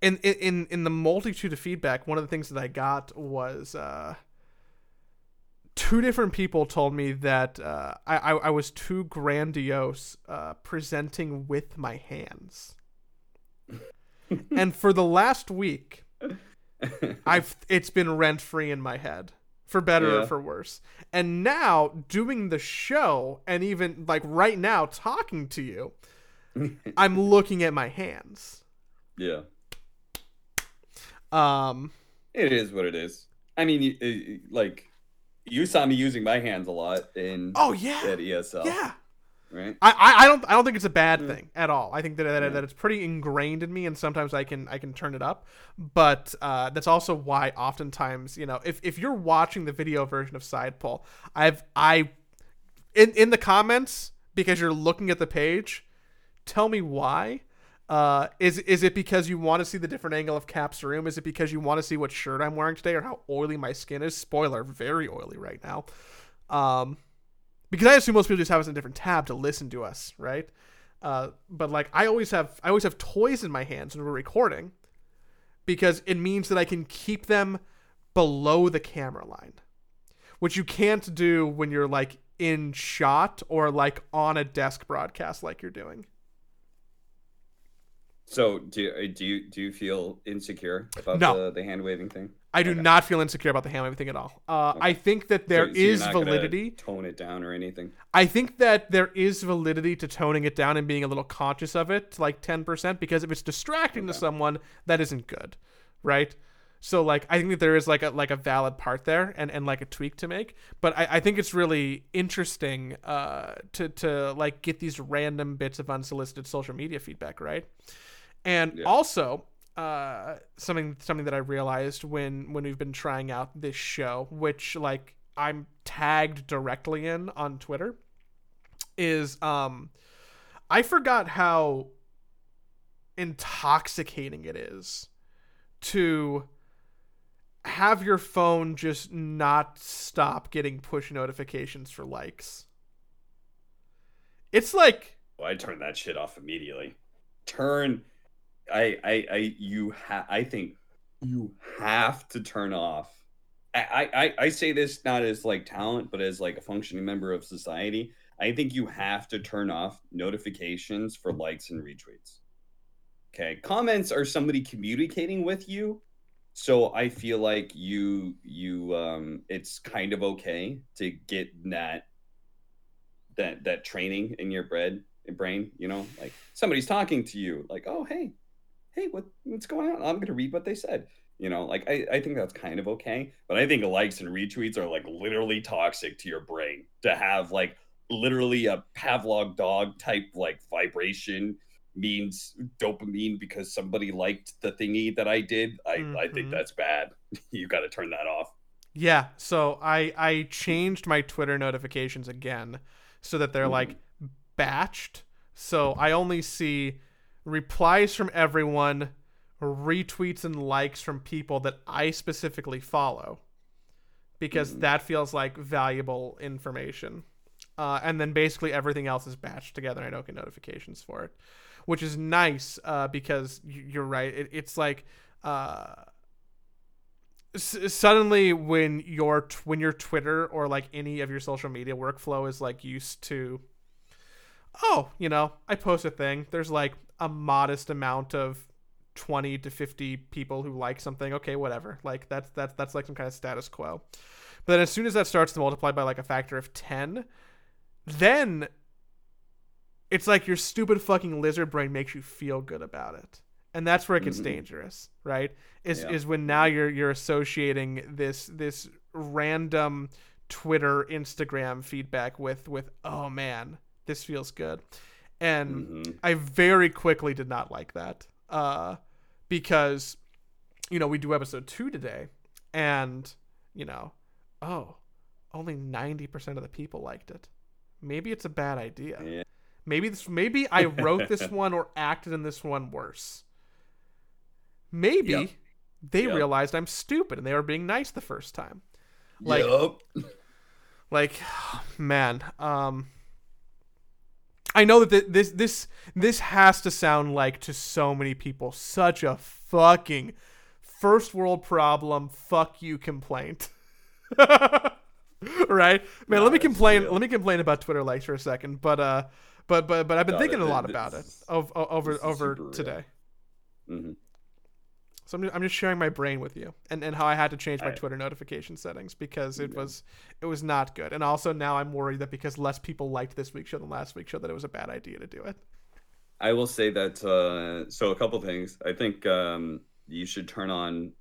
in in in the multitude of feedback, one of the things that I got was uh, two different people told me that uh, I, I I was too grandiose uh, presenting with my hands. and for the last week, I've it's been rent free in my head, for better or for worse. And now doing the show, and even like right now talking to you, I'm looking at my hands. yeah Um, it is what it is i mean like you saw me using my hands a lot in oh yeah, at esl yeah. right I, I, don't I don't think it's a bad Mm. thing at all. I think that, that, Yeah. that it's pretty ingrained in me, and sometimes I can I can turn it up. But uh, that's also why oftentimes you know if, if you're watching the video version of Side Pull, I've I in in the comments because you're looking at the page, tell me why. Uh, is is it because you want to see the different angle of Cap's room? Is it because you want to see what shirt I'm wearing today or how oily my skin is? Spoiler, very oily right now. Um, because I assume most people just have us in a different tab to listen to us, right? Uh, but like I always have, I always have toys in my hands when we're recording, because it means that I can keep them below the camera line, which you can't do when you're like in shot or like on a desk broadcast like you're doing. So do you, do you do you feel insecure about No. the, the hand waving thing? I do Okay. not feel insecure about the hand waving thing at all. Uh, I think that there So- is so not validity. Tone it down or anything. I think that there is validity to toning it down and being a little conscious of it, like 10%, because if it's distracting to someone, that isn't good, right? So like I think that there is like a like a valid part there and, and like a tweak to make. But I, I think it's really interesting uh to to like get these random bits of unsolicited social media feedback, right? And Yeah. also uh something something that I realized when when we've been trying out this show, which like I'm tagged directly in on Twitter, is um I forgot how intoxicating it is to have your phone just not stop getting push notifications for likes. It's like Well, I turn that shit off immediately. Turn, I, I, I, you ha I think you have to turn off. I, I, I say this not as like talent, but as like a functioning member of society. I think you have to turn off notifications for likes and retweets. Okay, comments are somebody communicating with you, so I feel like you, you, um, it's kind of okay to get that that that training in your bread brain you know like somebody's talking to you like oh hey hey what what's going on? I'm gonna read what they said. You know like I, I think that's kind of okay but i think likes and retweets are like literally toxic to your brain. To have like literally a pavlov dog type like vibration means dopamine because somebody liked the thingy that i did i i think Mhm. that's bad. You got to turn that off. Yeah, so I I changed my Twitter notifications again so that they're like batched. So I only see replies from everyone, retweets and likes from people that I specifically follow because Mhm. that feels like valuable information. Uh, and then basically everything else is batched together and I don't get notifications for it, which is nice uh, because you're right. It, it's like uh, s- suddenly when your t- when your Twitter or like any of your social media workflow is like used to oh, you know, I post a thing. There's like a modest amount of 20 to 50 people who like something. Okay, whatever. Like that's that's that's like some kind of status quo. But then as soon as that starts to multiply by like a factor of 10, then it's like your stupid fucking lizard brain makes you feel good about it. And that's where it gets Mhm. dangerous, right? Is Yeah. is when now you're you're associating this this random Twitter, Instagram feedback with with oh man, this feels good. And Mhm. I very quickly did not like that. Uh because you know, we do episode 2 today and you know, oh, only 90% of the people liked it. Maybe it's a bad idea. Yeah. Maybe this maybe I wrote this one or acted in this one worse. Maybe Yep. they Yep. realized I'm stupid and they were being nice the first time. Like- Yup. Like man, um I know that this this this has to sound like to so many people such a fucking first world problem fuck you complaint. right? Man, No, let me complain real. let me complain about Twitter likes for a second, but uh but but but I've been No, thinking a lot about it this- ov- o- over over real. today. Mhm. So I'm just, I'm just sharing my brain with you and, and how I had to change my I- Twitter notification settings because it Yeah. was it was not good. And also now I'm worried that because less people liked this week's show than last week's show that it was a bad idea to do it. I will say that. Uh, so a couple things. I think um, you should turn on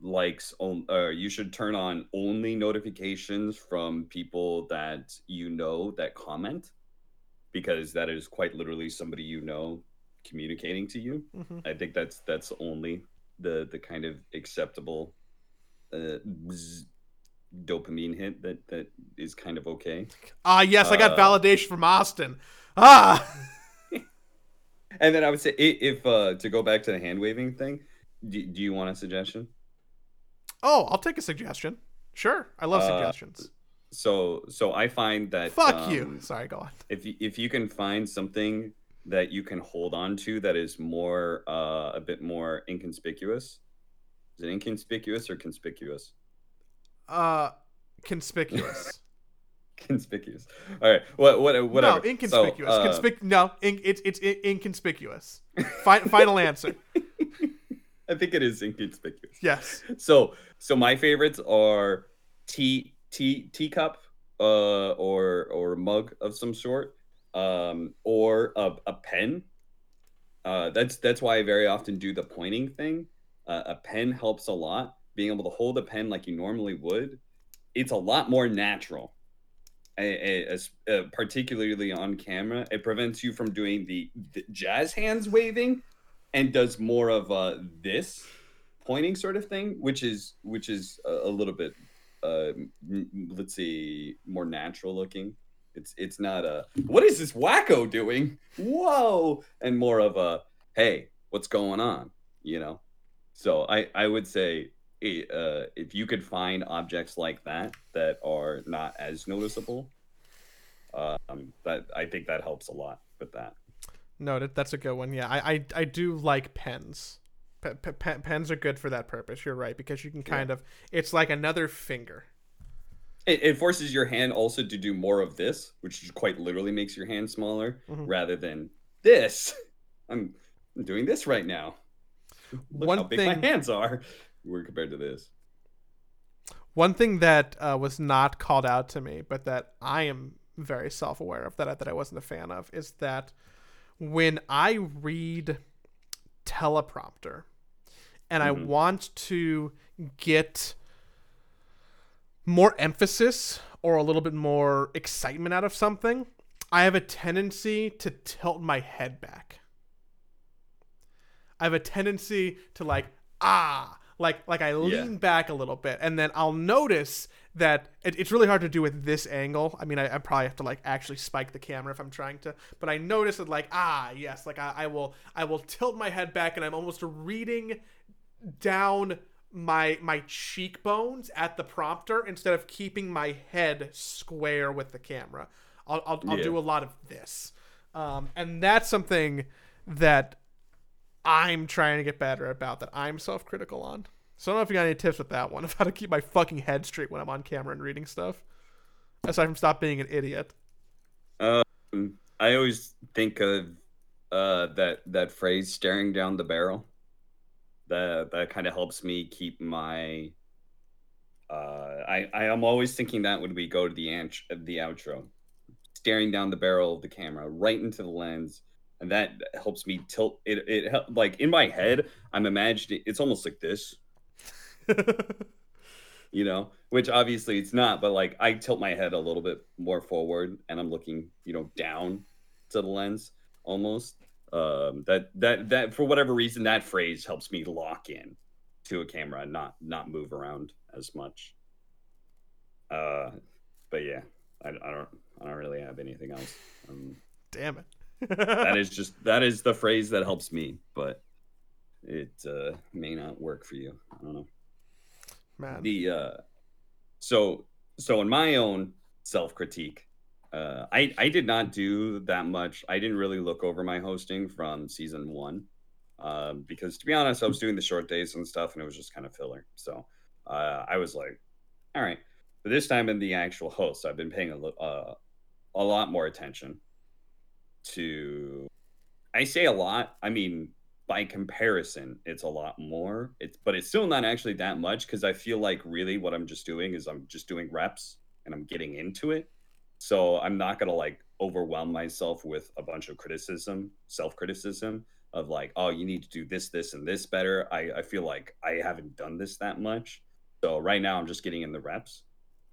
likes. On, uh, you should turn on only notifications from people that you know that comment, because that is quite literally somebody you know communicating to you. hmm I think that's that's only the the kind of acceptable uh, dopamine hit that that is kind of okay. Ah, yes, I got Uh, validation from Austin. Ah, And then I would say if uh, to go back to the hand waving thing, do, do you want a suggestion? oh, I'll take a suggestion. Sure, I love Uh, suggestions. So so I find that Fuck you. um, Sorry, go on. If you, if you can find something that you can hold on to that is more uh, a bit more inconspicuous, is it inconspicuous or conspicuous? Uh, Conspicuous. Conspicuous. All right. What? What? Whatever. No, inconspicuous. So, uh, Conspic- no, in- it's it's in- inconspicuous. Fi- final answer. I think it is inconspicuous. Yes. So, so my favorites are tea, tea, teacup, uh, or or mug of some sort, um, or a, a pen. Uh, that's that's why I very often do the pointing thing. Uh, a pen helps a lot. Being able to hold a pen like you normally would, it's a lot more natural. A- a- as- uh, particularly on camera, it prevents you from doing the, the jazz hands waving, and does more of uh, this pointing sort of thing, which is which is a, a little bit, uh, m- let's see, more natural looking. It's it's not a what is this wacko doing? Whoa, and more of a hey, what's going on? You know. So I I would say eh, uh, if you could find objects like that that are not as noticeable, um, that I think that helps a lot with that. Noted. That's a good one. Yeah, I I, I do like pens. Pe- pe- pe- pens are good for that purpose. You're right because you can kind of it's like another finger. It, it forces your hand also to do more of this, which quite literally makes your hand smaller, Mhm. rather than this. I'm, I'm doing this right now. Look One how big thing- my hands are. We're compared to this. One thing that uh, was not called out to me, but that I am very self-aware of that I, that I wasn't a fan of, is that when I read teleprompter and I Mhm. want to get more emphasis or a little bit more excitement out of something, I have a tendency to tilt my head back. I have a tendency to like ah like like I lean back a little bit and then I'll notice that it, it's really hard to do with this angle. I mean, I, I probably have to like actually spike the camera if I'm trying to, but I notice that like ah yes, like I, I will I will tilt my head back and I'm almost reading down my my cheekbones at the prompter instead of keeping my head square with the camera. I'll I'll, I'll Yeah. do a lot of this, um, and that's something that I'm trying to get better about. That I'm self critical on. So I don't know if you got any tips with that one of how to keep my fucking head straight when I'm on camera and reading stuff. Aside from stop being an idiot. Um, I always think of uh, that that phrase "staring down the barrel." That that kind of helps me keep my. Uh, I I am always thinking that when we go to the ant- the outro, staring down the barrel of the camera right into the lens, and that helps me tilt it. It like in my head, I'm imagining it's almost like this, you know, which obviously it's not, but like I tilt my head a little bit more forward and I'm looking, you know, down to the lens almost. Um, that that that for whatever reason that phrase helps me lock in to a camera and not not move around as much. Uh, but yeah, I, I don't I don't really have anything else. Um, Damn it. that is just that is the phrase that helps me, but it uh, may not work for you. I don't know man. the uh so so in my own self-critique uh i i did not do that much i didn't really look over my hosting from season one um because to be honest i was doing the short days and stuff and it was just kind of filler so uh i was like all right but this time in the actual host i've been paying a, uh, a lot more attention to i say a lot i mean by comparison, it's a lot more. It's but it's still not actually that much because I feel like really what I'm just doing is I'm just doing reps and I'm getting into it. So I'm not gonna like overwhelm myself with a bunch of criticism, self-criticism of like, oh, you need to do this, this, and this better. I, I feel like I haven't done this that much. So right now I'm just getting in the reps.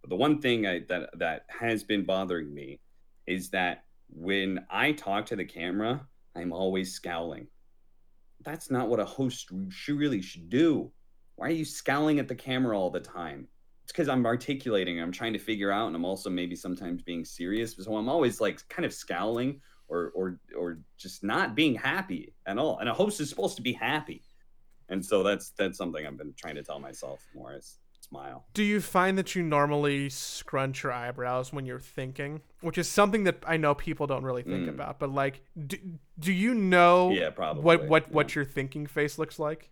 But the one thing I, that that has been bothering me is that when I talk to the camera, I'm always scowling that's not what a host should really should do. Why are you scowling at the camera all the time? It's because I'm articulating. I'm trying to figure out, and I'm also maybe sometimes being serious. So I'm always like kind of scowling or or or just not being happy at all. And a host is supposed to be happy, and so that's that's something I've been trying to tell myself more is smile. Do you find that you normally scrunch your eyebrows when you're thinking, which is something that I know people don't really think Mm. about? But like, do, do you know Yeah, probably. what what yeah. what your thinking face looks like?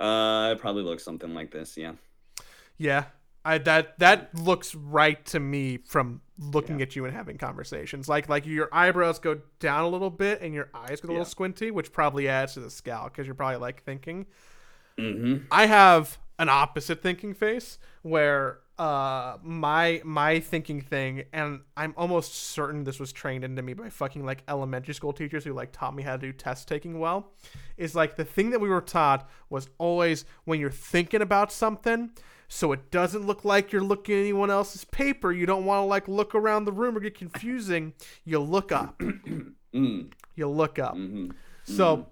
Uh, it probably looks something like this. Yeah. Yeah, I that that looks right to me from looking at you and having conversations. Like like your eyebrows go down a little bit and your eyes get a little squinty, which probably adds to the scowl because you're probably like thinking. Mm-hmm. I have an opposite thinking face where uh my my thinking thing and I'm almost certain this was trained into me by fucking like elementary school teachers who like taught me how to do test taking well is like the thing that we were taught was always when you're thinking about something so it doesn't look like you're looking at anyone else's paper you don't want to like look around the room or get confusing you look up Mm. you look up Mm-hmm. so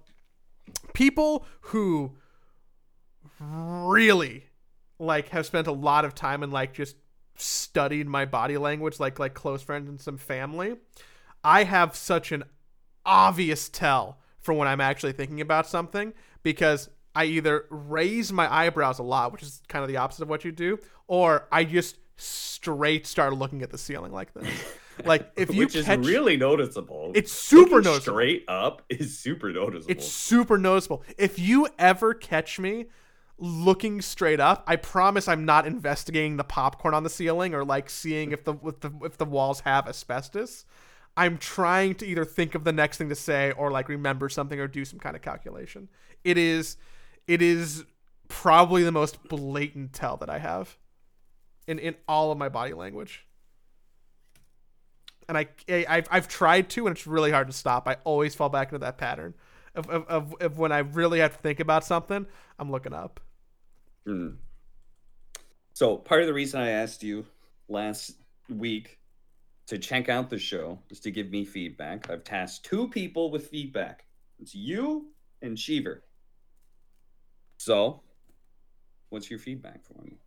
people who really like have spent a lot of time and like just studied my body language like like close friends and some family, I have such an obvious tell for when I'm actually thinking about something because I either raise my eyebrows a lot, which is kind of the opposite of what you do, or I just straight start looking at the ceiling like this. Like if you Which is really noticeable. it's super Looking noticeable. Straight up is super noticeable. It's super noticeable. If you ever catch me looking straight up, I promise I'm not investigating the popcorn on the ceiling or like seeing if the if the if the walls have asbestos. I'm trying to either think of the next thing to say or like remember something or do some kind of calculation. It is it is probably the most blatant tell that I have in in all of my body language. And I, I I've, I've tried to, and it's really hard to stop. I always fall back into that pattern of, of, of, of when I really have to think about something, I'm looking up. Mm. So part of the reason I asked you last week to check out the show is to give me feedback. I've tasked two people with feedback. It's you and Sheever. So, what's your feedback for me?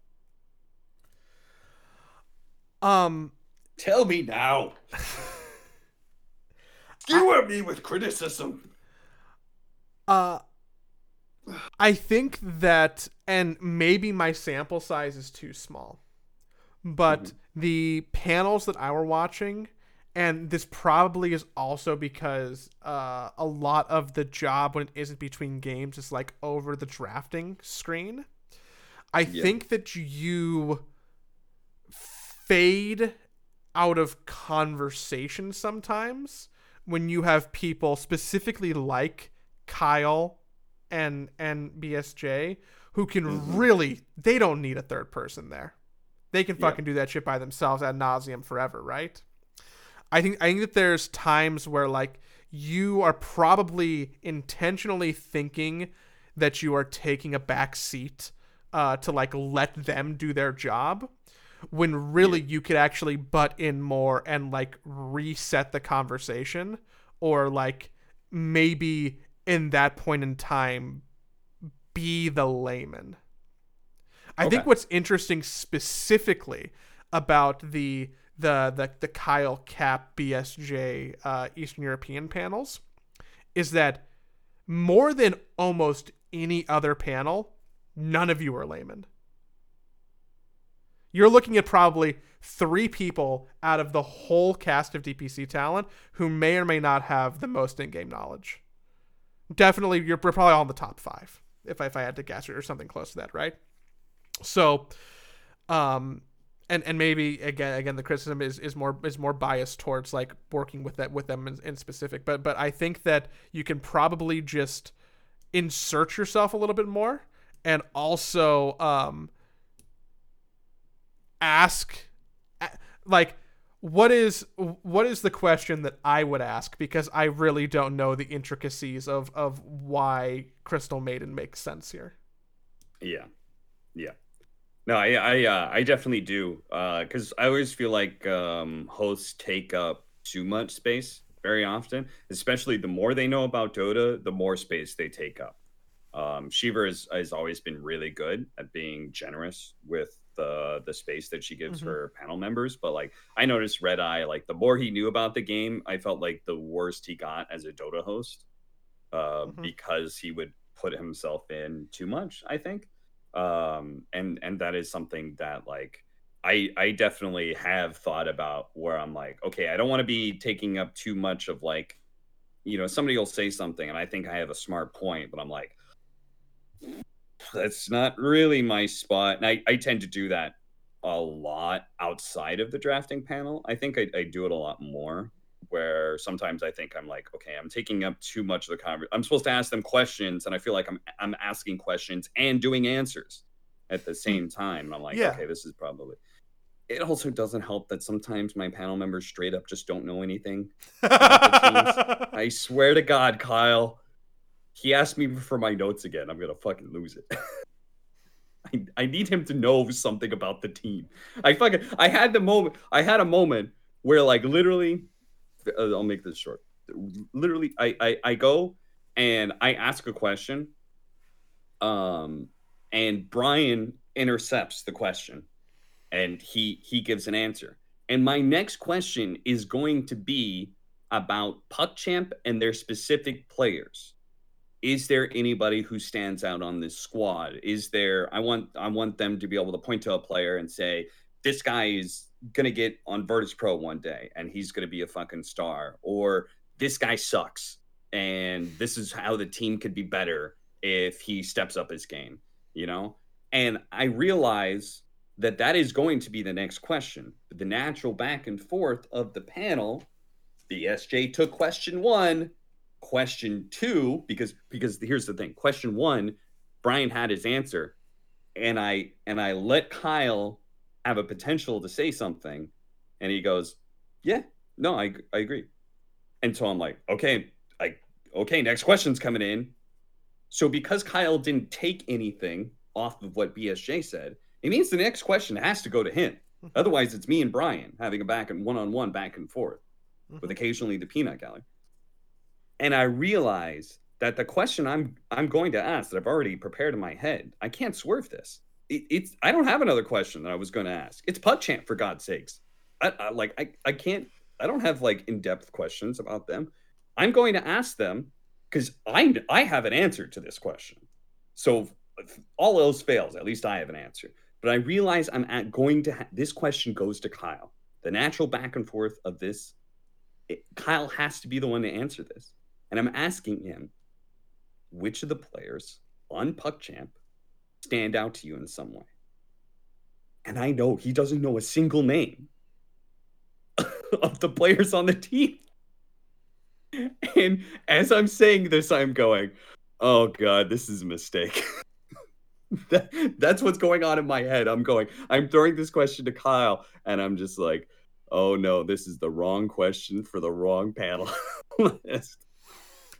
Um, Tell me now. Skewer me with criticism. Uh, I think that, and maybe my sample size is too small, but Mhm. the panels that I were watching, and this probably is also because uh, a lot of the job when it isn't between games is like over the drafting screen. I Yeah. think that you fade out of conversation sometimes when you have people specifically like Kyle and and BSJ who can Mhm. really they don't need a third person there. They can fucking do that shit by themselves ad nauseum forever, right? I think I think that there's times where like you are probably intentionally thinking that you are taking a back seat uh, to like let them do their job when really you could actually butt in more and like reset the conversation or like maybe in that point in time be the layman. I think what's interesting specifically about the the the, the Kyle Cap BSJ uh, Eastern European panels is that more than almost any other panel, none of you are laymen. You're looking at probably three people out of the whole cast of DPC talent who may or may not have the most in-game knowledge. Definitely, you're probably in the top five, if I, if I had to guess, or something close to that, right? So, um, and and maybe again again the criticism is is more is more biased towards like working with that with them in, in specific, but but I think that you can probably just insert yourself a little bit more, and also um ask like what is what is the question that I would ask because I really don't know the intricacies of of why Crystal Maiden makes sense here. Yeah, yeah. No, I I uh, I definitely do. Because I always feel like um, hosts take up too much space very often. Especially the more they know about Dota, the more space they take up. Um, Sheever has always been really good at being generous with the the space that she gives Mhm. her panel members. But like I noticed Red Eye, like the more he knew about the game, I felt like the worst he got as a Dota host. Uh, Mhm. because he would put himself in too much, I think um and and that is something that like i i definitely have thought about where i'm like okay i don't want to be taking up too much of like you know somebody will say something and i think i have a smart point but i'm like that's not really my spot and i i tend to do that a lot outside of the drafting panel. I think I, I do it a lot more where sometimes I think I'm like, okay, I'm taking up too much of the conversation. I'm supposed to ask them questions, and I feel like I'm I'm asking questions and doing answers at the same mm. time. I'm like, Yeah. okay, this is probably. It also doesn't help that sometimes my panel members straight up just don't know anything. I swear to God, Kyle, he asked me for my notes again. I'm gonna fucking lose it. I, I need him to know something about the team. I fucking I had the moment. I had a moment where like literally, uh, I'll make this short. Literally, I, I I go and I ask a question. Um, and Brian intercepts the question, and he he gives an answer. And my next question is going to be about PuckChamp and their specific players. Is there anybody who stands out on this squad? Is there I want I want them to be able to point to a player and say, this guy is gonna get on Virtus Pro one day and he's gonna be a fucking star, or this guy sucks and this is how the team could be better if he steps up his game, you know? And I realize that that is going to be the next question. The natural back and forth of the panel, the SJ took question one, question two, because because here's the thing. Question one, Brian had his answer, and I and I let Kyle have a potential to say something, and he goes, "Yeah, no, I I agree." And so I'm like, "Okay, I okay, next question's coming in." So because Kyle didn't take anything off of what BSJ said, it means the next question has to go to him. Otherwise, it's me and Brian having a back and one on one back and forth with mm-hmm. occasionally the peanut gallery. And I realize that the question I'm I'm going to ask that I've already prepared in my head, I can't swerve this. It, it's I don't have another question that I was going to ask. It's PuckChamp for God's sakes. I, I like I I can't I don't have like in depth questions about them. I'm going to ask them because I I have an answer to this question. So all else fails, at least I have an answer. But I realize I'm at going to ha- this question goes to Kyle. The natural back and forth of this, it, Kyle has to be the one to answer this, and I'm asking him, which of the players on PuckChamp stand out to you in some way? And I know he doesn't know a single name of the players on the team. And as I'm saying this, I'm going, oh God, this is a mistake. that, that's what's going on in my head. I'm going, I'm throwing this question to Kyle, and I'm just like, oh no, this is the wrong question for the wrong panel list.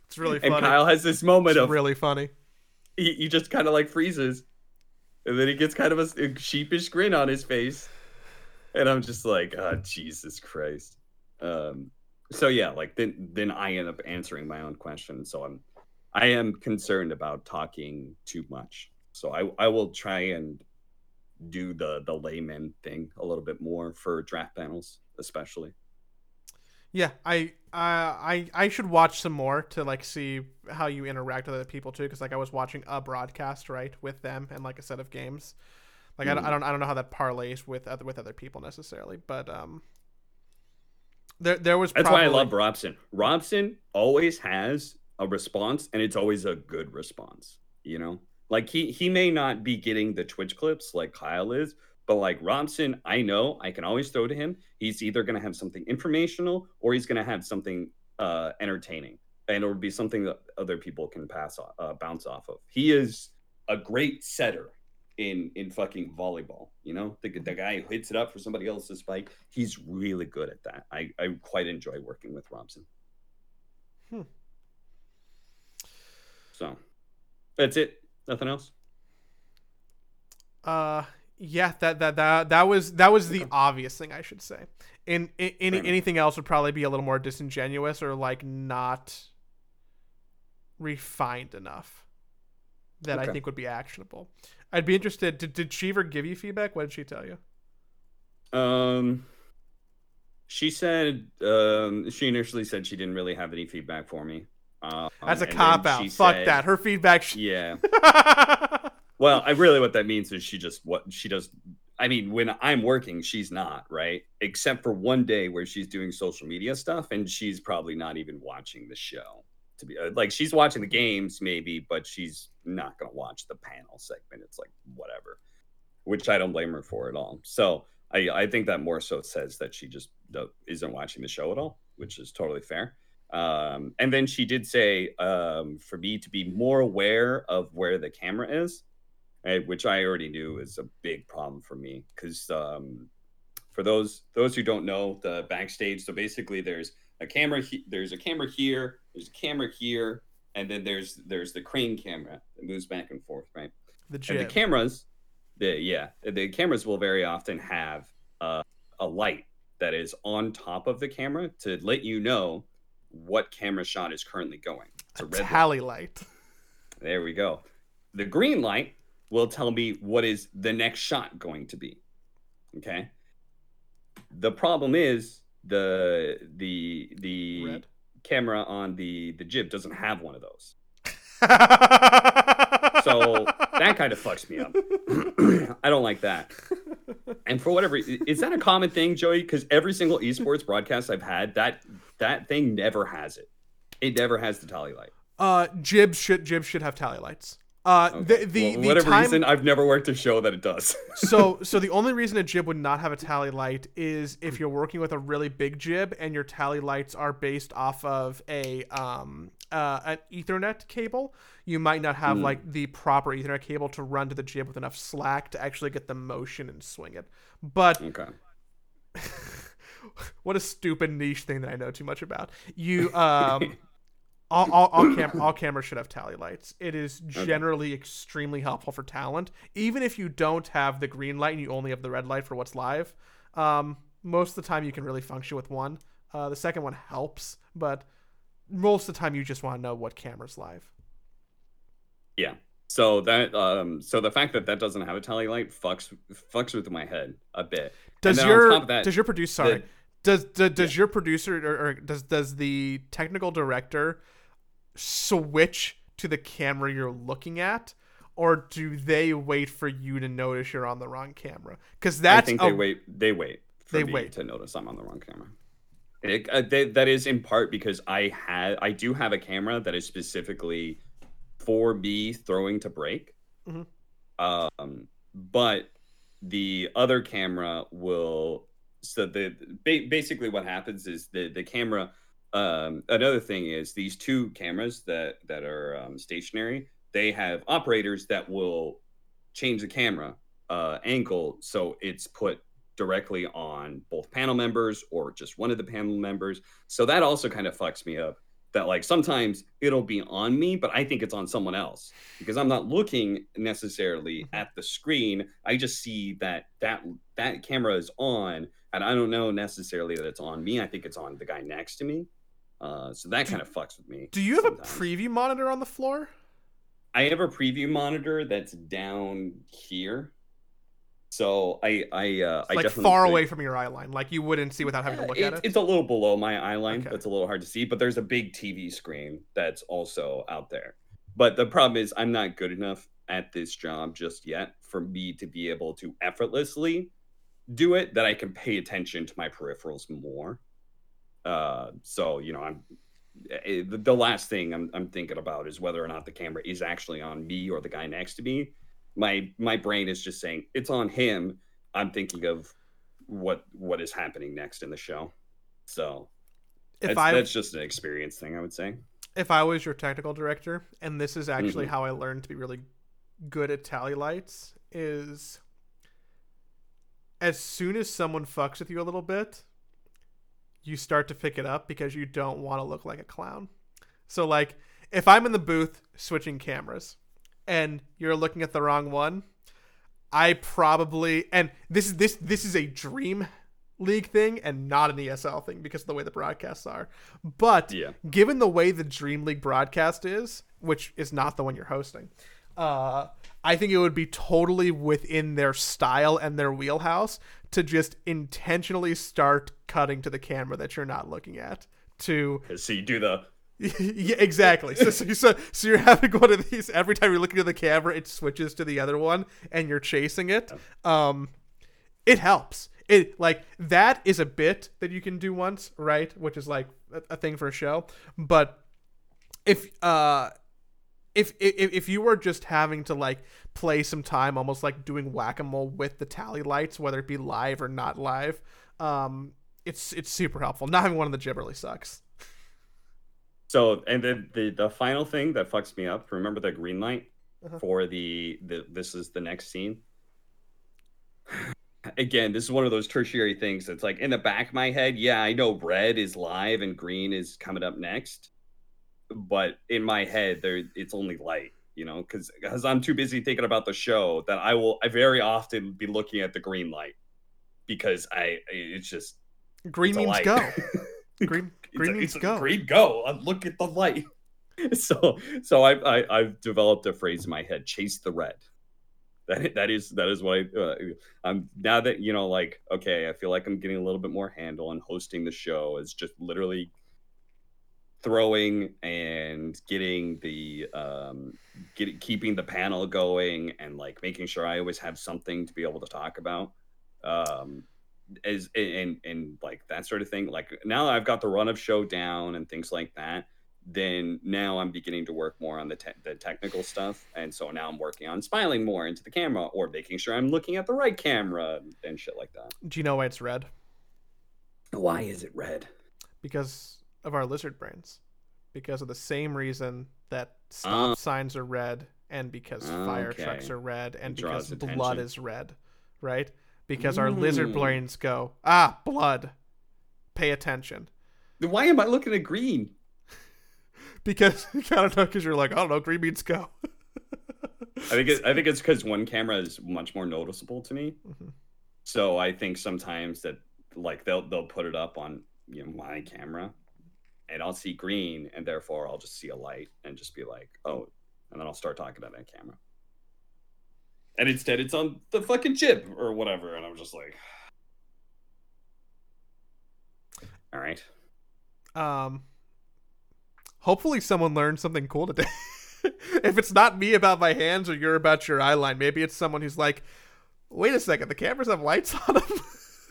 It's really funny. And. Kyle has this moment it's of really funny. he, he just kind of like freezes, and then he gets kind of a, a sheepish grin on his face, and I'm just like, oh Jesus Christ. Um, so yeah, like then then I end up answering my own question. So I'm I am concerned about talking too much. So I I will try and do the the layman thing a little bit more for draft panels, especially. Yeah, I uh, I I should watch some more to like see how you interact with other people too, because like I was watching a broadcast right with them and like a set of games. Like I, don't, I don't I don't know how that parlays with other with other people necessarily, but um, there there was That's probably, why I love Robson. Robson always has a response, and it's always a good response. You know, like he he may not be getting the Twitch clips like Kyle is, but like Robson, I know I can always throw to him. He's either going to have something informational or he's going to have something uh, entertaining, and it would be something that other people can pass off, uh, bounce off of. He is a great setter in in fucking volleyball. You know, the the guy who hits it up for somebody else's spike. He's really good at that. I I quite enjoy working with Robson. Hmm. So that's it. Nothing else. Uh, yeah, that that that that was that was the obvious thing I should say. In any anything else would probably be a little more disingenuous or like not refined enough that I think would be actionable. I'd be interested. Did did Sheever give you feedback? What did she tell you? Um, she said um, she initially said she didn't really have any feedback for me. Um, That's a cop out. Fuck said- that. Her feedback. She- Yeah. Well, I really what that means is she just what she does. I mean, when I'm working, she's not right, except for one day where she's doing social media stuff, and she's probably not even watching the show. To be uh, like, she's watching the games maybe, but she's not gonna watch the panel segment. It's like whatever. which I don't blame her for at all. So I, I think that more so says that she just isn't watching the show at all, which is totally fair. Um, and then she did say um, for me to be more aware of where the camera is, which I already knew is a big problem for me because um, for those those who don't know the backstage, so basically there's a camera he- there's a camera here, there's a camera here, and then there's there's the crane camera that moves back and forth, right? The And the cameras, the yeah, the cameras will very often have uh, a light that is on top of the camera to let you know what camera shot is currently going. It's a a red light. tally light. There we go. The green light will tell me what is the next shot going to be. Okay. The problem is the the the Red. camera on the the jib doesn't have one of those. so that kind of fucks me up. I don't like that. And for whatever, is that a common thing, Joey? Because every single esports broadcast I've had, that that thing never has it. It never has the tally light. uh jibs should jibs should have tally lights. Uh Okay. the the, Well, the whatever time reason, I've never worked a show that it does. so so the only reason a jib would not have a tally light is if you're working with a really big jib and your tally lights are based off of a um uh, an Ethernet cable. You might not have Hmm. like the proper Ethernet cable to run to the jib with enough slack to actually get the motion and swing it. But okay. what a stupid niche thing that I know too much about. You um all all, all, cam- all cameras should have tally lights. It is generally extremely helpful for talent. Even if you don't have the green light and you only have the red light for what's live, um, most of the time you can really function with one. Uh, the second one helps, but most of the time you just want to know what camera's live. Yeah. So that um so the fact that that doesn't have a tally light fucks fucks with my head a bit. Does your that, does your producer sorry the- does does, does your producer or, or does does the technical director switch to the camera you're looking at or do they wait for you to notice you're on the wrong camera because that's I think a- they wait. They wait. For They wait. to notice I'm on the wrong camera. It, uh, they, that is in part because I had I do have a camera that is specifically for me throwing to break. Mhm. Um, but the other camera will so the basically what happens is the the camera. Um, another thing is these two cameras that that are um, stationary. They have operators that will change the camera uh, angle so it's put directly on both panel members or just one of the panel members. So that also kind of fucks me up. That like sometimes it'll be on me, but I think it's on someone else because I'm not looking necessarily at the screen. I just see that that that camera is on, and I don't know necessarily that it's on me. I think it's on the guy next to me. Uh, so that kind of fucks with me. do you have a preview monitor on the floor I have a preview monitor that's down here. So I I uh I like far away from your eye line like you wouldn't see without having to Uh, look it's, at it it's a little below my eye line. Okay. That's a little hard to see, but there's a big TV screen that's also out there. But the problem is I'm not good enough at this job just yet for me to be able to effortlessly do it that I can pay attention to my peripherals more. Uh so, you know, I'm eh, the the last thing I'm, I'm thinking about is whether or not the camera is actually on me or the guy next to me. My my brain is just saying it's on him. I'm thinking of what what is happening next in the show. So if that's, i that's just an experience thing, I would say. if I was your technical director, and this is actually Mhm. how I learned to be really good at tally lights, is as soon as someone fucks with you a little bit, you start to pick it up because you don't want to look like a clown. So, like, if I'm in the booth switching cameras and you're looking at the wrong one, I probably and this is this this is a dream league thing and not an ESL thing because of the way the broadcasts are. But Yeah. given the way the DreamLeague broadcast is, which is not the one you're hosting, uh, I think it would be totally within their style and their wheelhouse to just intentionally start cutting to the camera that you're not looking at. To So you do the yeah, exactly. So, so, so, so you're having one of these every time you're looking at the camera, it switches to the other one, and you're chasing it. Um, it helps. It like that is a bit that you can do once, right? Which is like a, a thing for a show. But if uh, if, if if you were just having to like play some time almost like doing whack-a-mole with the tally lights whether it be live or not live um it's it's super helpful not having one of the jib really sucks So, and then the the final thing that fucks me up. Remember the green light Uh-huh. for the the this is the next scene. Again, this is one of those tertiary things. that's like in the back of my head, yeah, I know red is live and green is coming up next, but in my head, there it's only light. You know, because because I'm too busy thinking about the show that I will I very often be looking at the green light because I it's just green it's means go green green a- means it's go Green go. Uh, Look at the light. So so I, I I've developed a phrase in my head: chase the red. That that is that is what I uh, I'm now that you know like okay I feel like I'm getting a little bit more handle on hosting the show is just literally throwing and getting the um getting keeping the panel going and like making sure I always have something to be able to talk about um as and and like that sort of thing. Like now I've got the run of show down and things like that then now I'm beginning to work more on the te- the technical stuff. And so now I'm working on smiling more into the camera or making sure I'm looking at the right camera and shit like that. Do you know why it's red? Why is it red? Because of our lizard brains because of the same reason that stop Ah. signs are red and because fire trucks are red and It because blood is red right because our lizard Mm. brains go ah blood pay attention then why am I looking at green because I don't know because you're like I don't know green means go I think it, I think it's because one camera is much more noticeable to me. Mhm. So I think sometimes that like they'll they'll put it up on you know my camera, and I'll see green, and therefore I'll just see a light and just be like, oh, and then I'll start talking to that camera. And instead, it's on the fucking chip or whatever, and I'm just like, all right. Um, hopefully someone learned something cool today. if it's not me about my hands or you're about your eye line, maybe it's someone who's like, "Wait a second, the cameras have lights on them."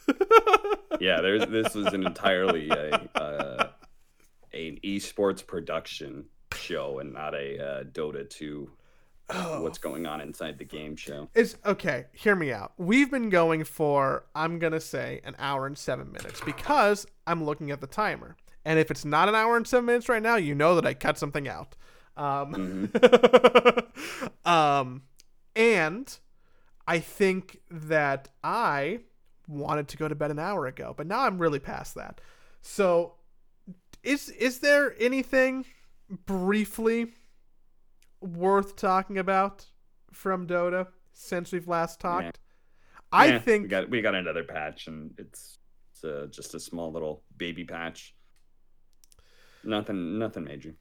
yeah, there's this was an entirely a, uh, an esports production show and not a uh, Dota 2 Oh. what's going on inside the game show. Is okay. Hear me out. We've been going for I'm gonna say an hour and seven minutes because I'm looking at the timer, and if it's not an hour and seven minutes right now, you know that I cut something out. Um, um, and I think that I wanted to go to bed an hour ago, but now I'm really past that. So, is is there anything briefly worth talking about from Dota since we've last talked? I Yeah, we think got we got another patch and it's it's uh, just a small little baby patch. Nothing nothing major.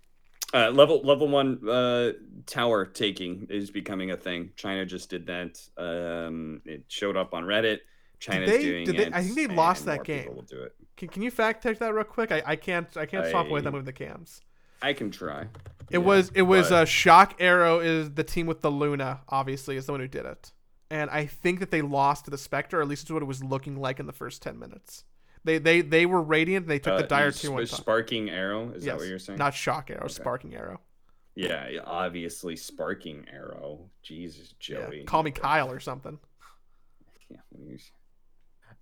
Uh, level level one uh, tower taking is becoming a thing. China just did that. Um, it showed up on Reddit. China's they- doing did they- it. I think they lost that game. Will do it. can, can you fact check that real quick? I, I can't I can't swap away that I- move the cams. I can try. It Yeah, was it was but- uh, Shock Arrow is the team with the Luna, obviously, is the one who did it. And I think that they lost to the Spectre, or at least it's what it was looking like in the first ten minutes. They they they were radiant. And they took the Uh, dire two one with. Sparking arrow. Is Yes, that what you're saying? Not Shock Arrow, Okay. Sparking Arrow. Yeah, yeah, obviously sparking arrow. Jesus, Yeah, Joey. Call me Kyle or something. Yeah.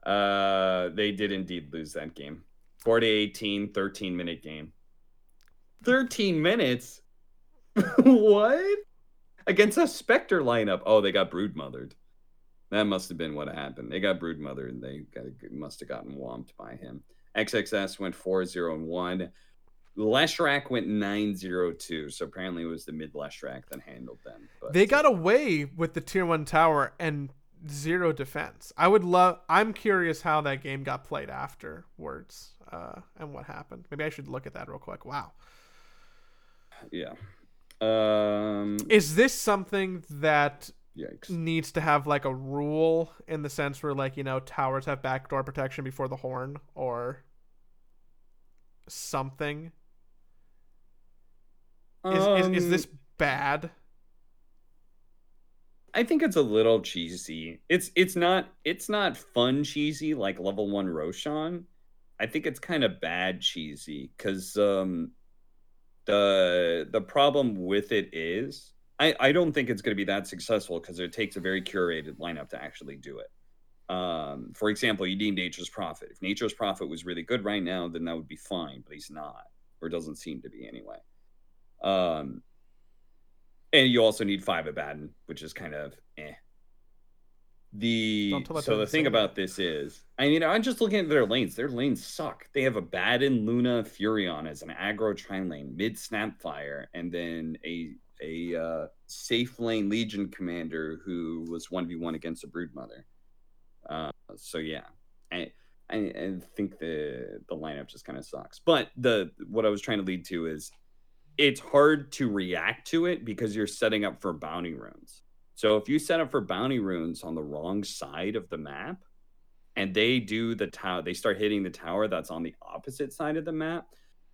Uh, they did indeed lose that game. 40 18, 13 minute game. 13 minutes? what? Against a Spectre lineup. Oh, they got brood mothered. That must have been what happened. They got brood mothered and they got, must have gotten whomped by him. XXS went 4 0 and 1. Leshrac went 9 0 2. So apparently it was the mid Leshrac that handled them. But They got away with the tier one tower and zero defense. I would love. I'm curious how that game got played afterwards, uh, and what happened. Maybe I should look at that real quick. Wow. yeah. Um, Is this something that yikes. needs to have like a rule in the sense where like you know towers have backdoor protection before the horn or something? Is is, is Um, this bad? I think it's a little cheesy. It's it's not it's not fun cheesy like level one Roshan. I think it's kind of bad cheesy because um the the problem with it is I, I don't think it's going to be that successful because it takes a very curated lineup to actually do it. Um, for example, you need Nature's Prophet. If Nature's Prophet was really good right now, then that would be fine, but he's not, or doesn't seem to be anyway. Um, and you also need five Abaddon, which is kind of eh. The Don't tell that so the thing about this is, I mean, I'm just looking at their lanes. Their lanes suck. They have a Abaddon, Luna, Furion as an aggro trine lane, mid Snapfire, and then a a uh, safe lane Legion commander who was one v one against a Broodmother. Uh, so yeah, I, I I think the the lineup just kind of sucks. But the what I was trying to lead to is it's hard to react to it because you're setting up for bounty runes. So if you set up for bounty runes on the wrong side of the map, and they do the tower, they start hitting the tower that's on the opposite side of the map.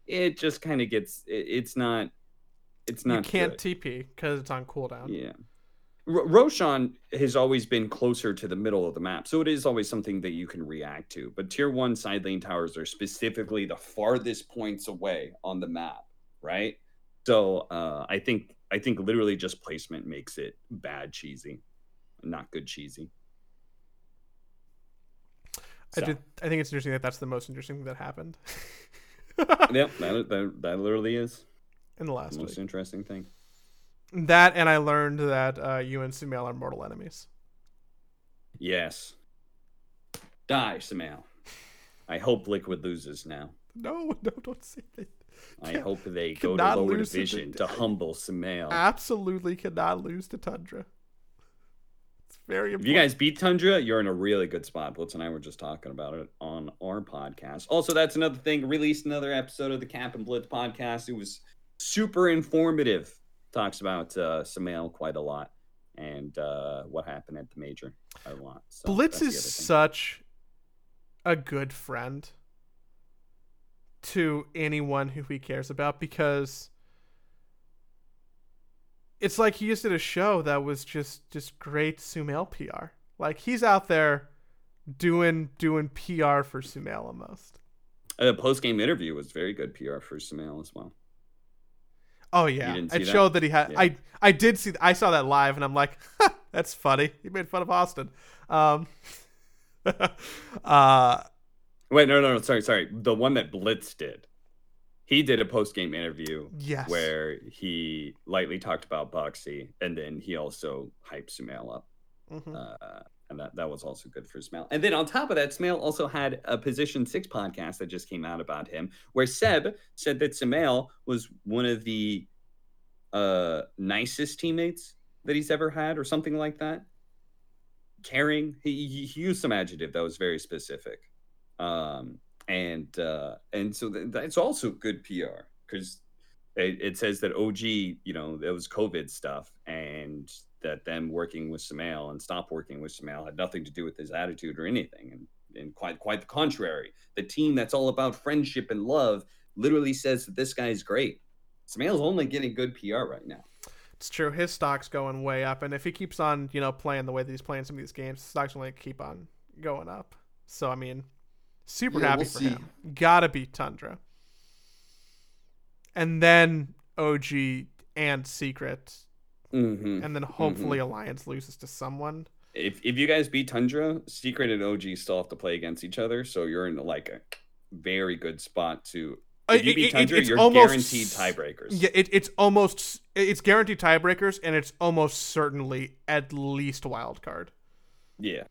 It just kind of gets. It, it's not. It's not. you can't good. TP because it's on cooldown. Yeah. Ro- Roshan has always been closer to the middle of the map, so it is always something that you can react to. But tier one side lane towers are specifically the farthest points away on the map, right? So uh, I think I think literally just placement makes it bad cheesy, not good cheesy. I did. I think it's interesting that that's the most interesting thing that happened Yep, that, that that literally is in the last the most week. interesting thing. That and I learned that uh, you and Sumail are mortal enemies. Yes. Die, Sumail. I hope Liquid loses now. No, no, don't say that. I hope they go to lower lose to division to humble Sumail. Absolutely cannot lose to Tundra. It's very important. If you guys beat Tundra, you're in a really good spot. Blitz and I were just talking about it on our podcast. Also, that's another thing. Released another episode of the Cap and Blitz podcast. It was super informative. Talks about uh, Sumail quite a lot and uh, what happened at the major a lot. So Blitz is such a good friend to anyone who he cares about because it's like he just did a show that was just just great Sumail PR. Like he's out there doing doing PR for Sumail almost. A post game interview was very good PR for Sumail as well. Oh yeah, it that? showed that he had. Yeah. I I did see. I saw that live, and I'm like, that's funny. He made fun of Austin. Um, uh, Wait, no, no, no. Sorry, sorry. The one that Blitz did. He did a post game interview yes. where he lightly talked about Boxi, and then he also hyped Sumail up. Mhm. Uh, and that, that was also good for Sumail. And then on top of that, Sumail also had a Position 6 podcast that just came out about him, where Ceb said that Sumail was one of the uh, nicest teammates that he's ever had, or something like that. Caring. He, he used some adjective that was very specific. Um, and uh, and so th- that's also good PR because it, it says that OG, you know, it was COVID stuff, and that them working with Sumail and stop working with Sumail had nothing to do with his attitude or anything, and and quite quite the contrary. The team that's all about friendship and love literally says that this guy is great. Sumail's only getting good PR right now. It's true. His stock's going way up, and if he keeps on, you know, playing the way that he's playing some of these games, his stock's only keep on going up. So I mean, super Yeah, happy we'll for see. him. Gotta beat Tundra, and then OG and Secret, Mm-hmm. and then hopefully Alliance loses to someone. If if you guys beat Tundra, Secret and OG still have to play against each other, so you're in like a very good spot to. If you It- beat it- Tundra, it's you're almost- guaranteed tiebreakers. Yeah, it, it's almost it's guaranteed tiebreakers, and it's almost certainly at least wild card. yeah,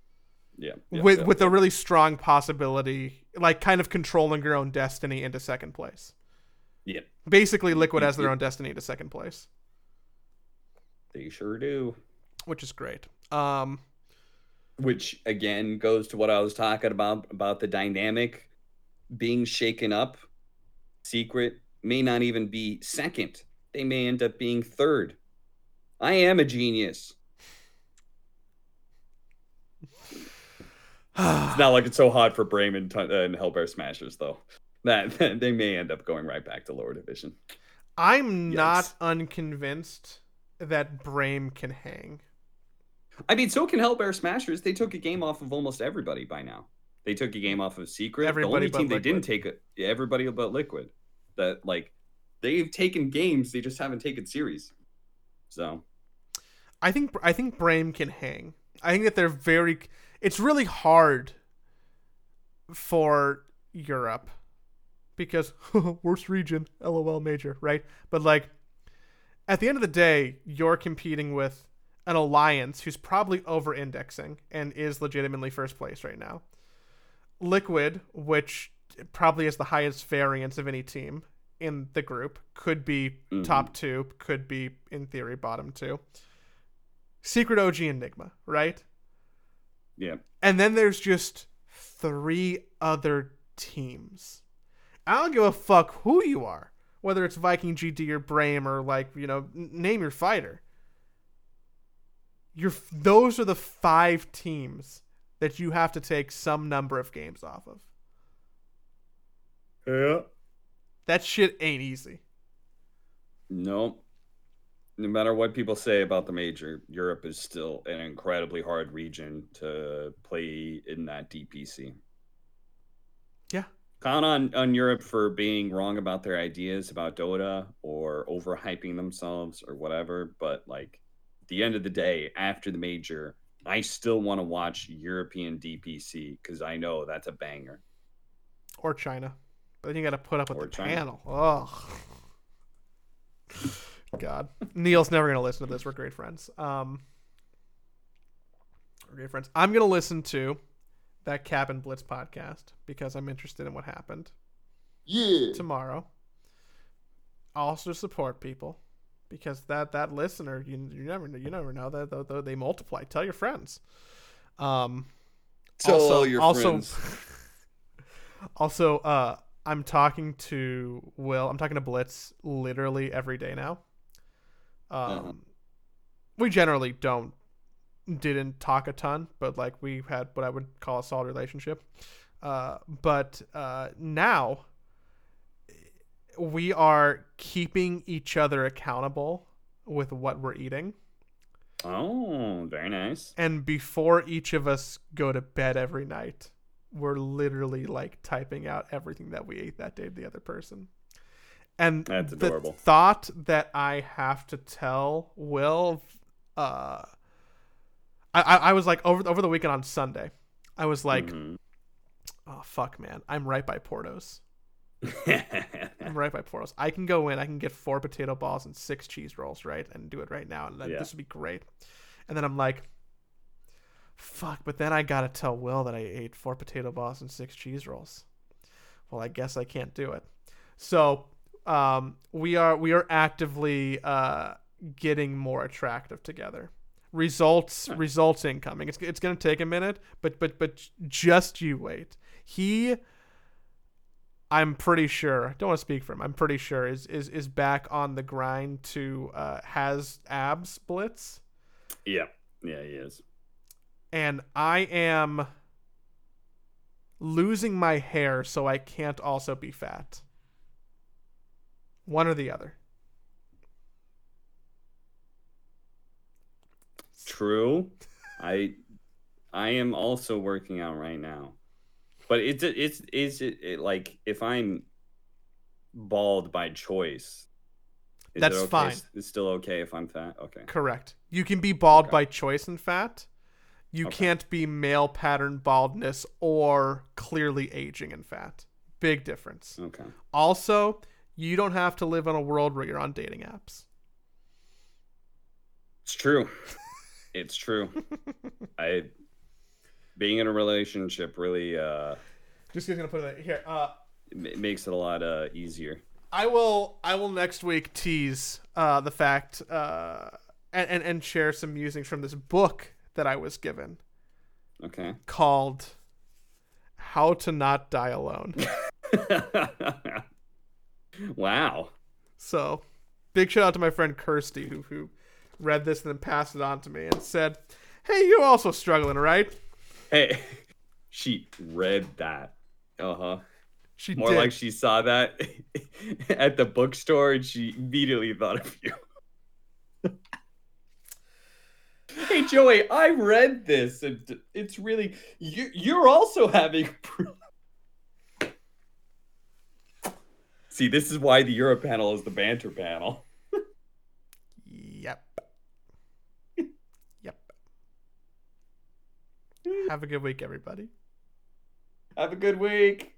yeah. yeah, with yeah, with yeah. a really strong possibility, like kind of controlling your own destiny into second place. Yeah. Basically, Liquid has their own destiny into second place, They sure do. which is great. Um, Which again goes to what I was talking about about the dynamic being shaken up. Secret may not even be second. They may end up being third. I am a genius. It's not like it's so hot for Brame and, uh, and Hellbear Smashers, though. That they may end up going right back to lower division. I'm not unconvinced that Brame can hang. I mean, so can Hellbear Smashers. They took a game off of almost everybody by now. They took a game off of Secret. Everybody the only team they didn't take it, everybody but Liquid. That like they've taken games, they just haven't taken series. So I think I think Brame can hang. I think that they're very. It's really hard for Europe because worst region, LOL major, right? But like at the end of the day, you're competing with an alliance who's probably over indexing and is legitimately first place right now. Liquid, which probably has the highest variance of any team in the group, could be Mhm. top two, could be in theory bottom two. Secret OG Enigma, right? Yeah. And then there's just three other teams. I don't give a fuck who you are, whether it's Vikin.gg or Brame or like you know, name your fighter. Your those are the five teams that you have to take some number of games off of. Yeah. That shit ain't easy. No. No matter what people say about the major, Europe is still an incredibly hard region to play in that DPC. Yeah. Count on, on Europe for being wrong about their ideas about Dota or overhyping themselves or whatever. But like at the end of the day, after the major, I still want to watch European DPC because I know that's a banger. Or China. But then you got to put up with Or the China. panel. Oh. God. Neil's never going to listen to this. We're great friends. Um, we're great friends. I'm going to listen to that Cap and Blitz podcast because I'm interested in what happened Yeah. tomorrow. Also support people because that that listener you you never know you never know that they, they, they multiply. Tell your friends. Um, Tell also, all your also, friends. also, uh, I'm talking to Will. I'm talking to Blitz literally every day now. Um, Uh-huh. we generally don't didn't talk a ton, but like we had what I would call a solid relationship. Uh, but uh, now we are keeping each other accountable with what we're eating. Oh, very nice. And before each of us go to bed every night, we're literally like typing out everything that we ate that day to the other person. And That's the thought that I have to tell Will, uh, I, I, was like over over the weekend on Sunday, I was like, Mhm. oh fuck, man, I'm right by Portos. Mm-hmm. I'm right by Portos. I can go in, I can get four potato balls and six cheese rolls, right, and do it right now, and Yeah. this would be great. And then I'm like, fuck, but then I gotta tell Will that I ate four potato balls and six cheese rolls. Well, I guess I can't do it. So, um, we are we are actively uh getting more attractive together. Results results incoming. It's it's gonna take a minute, but but but just you wait. He I'm pretty sure. Don't want to speak for him. I'm pretty sure is is is back on the grind to uh, has abs blitz, yeah, yeah, he is. and I am losing my hair, so I can't also be fat. One or the other. True. I I am also working out right now. But it's it's is it, it like if I'm bald by choice. That's it okay? fine. It's still okay if I'm fat. Okay. Correct. You can be bald Okay. by choice and fat. You Okay. can't be male pattern baldness or clearly aging and fat. Big difference. Okay. Also, you don't have to live in a world where you're on dating apps. It's true. it's true. I being in a relationship really uh Just gonna put it here. Uh, it makes it a lot uh easier. I will. I will next week tease uh, the fact uh, and, and and share some musings from this book that I was given Okay. called "How to Not Die Alone." wow. So, big shout out to my friend Kirsty who who read this and then passed it on to me and said, "Hey, you're also struggling, right?" Hey, she read that. Uh huh. She More did. like she saw that at the bookstore and she immediately thought of you. hey, Joey, I read this and it's really you. You're also having. See, this is why the Euro panel is the banter panel. Yep. yep. Have a good week, everybody. Have a good week.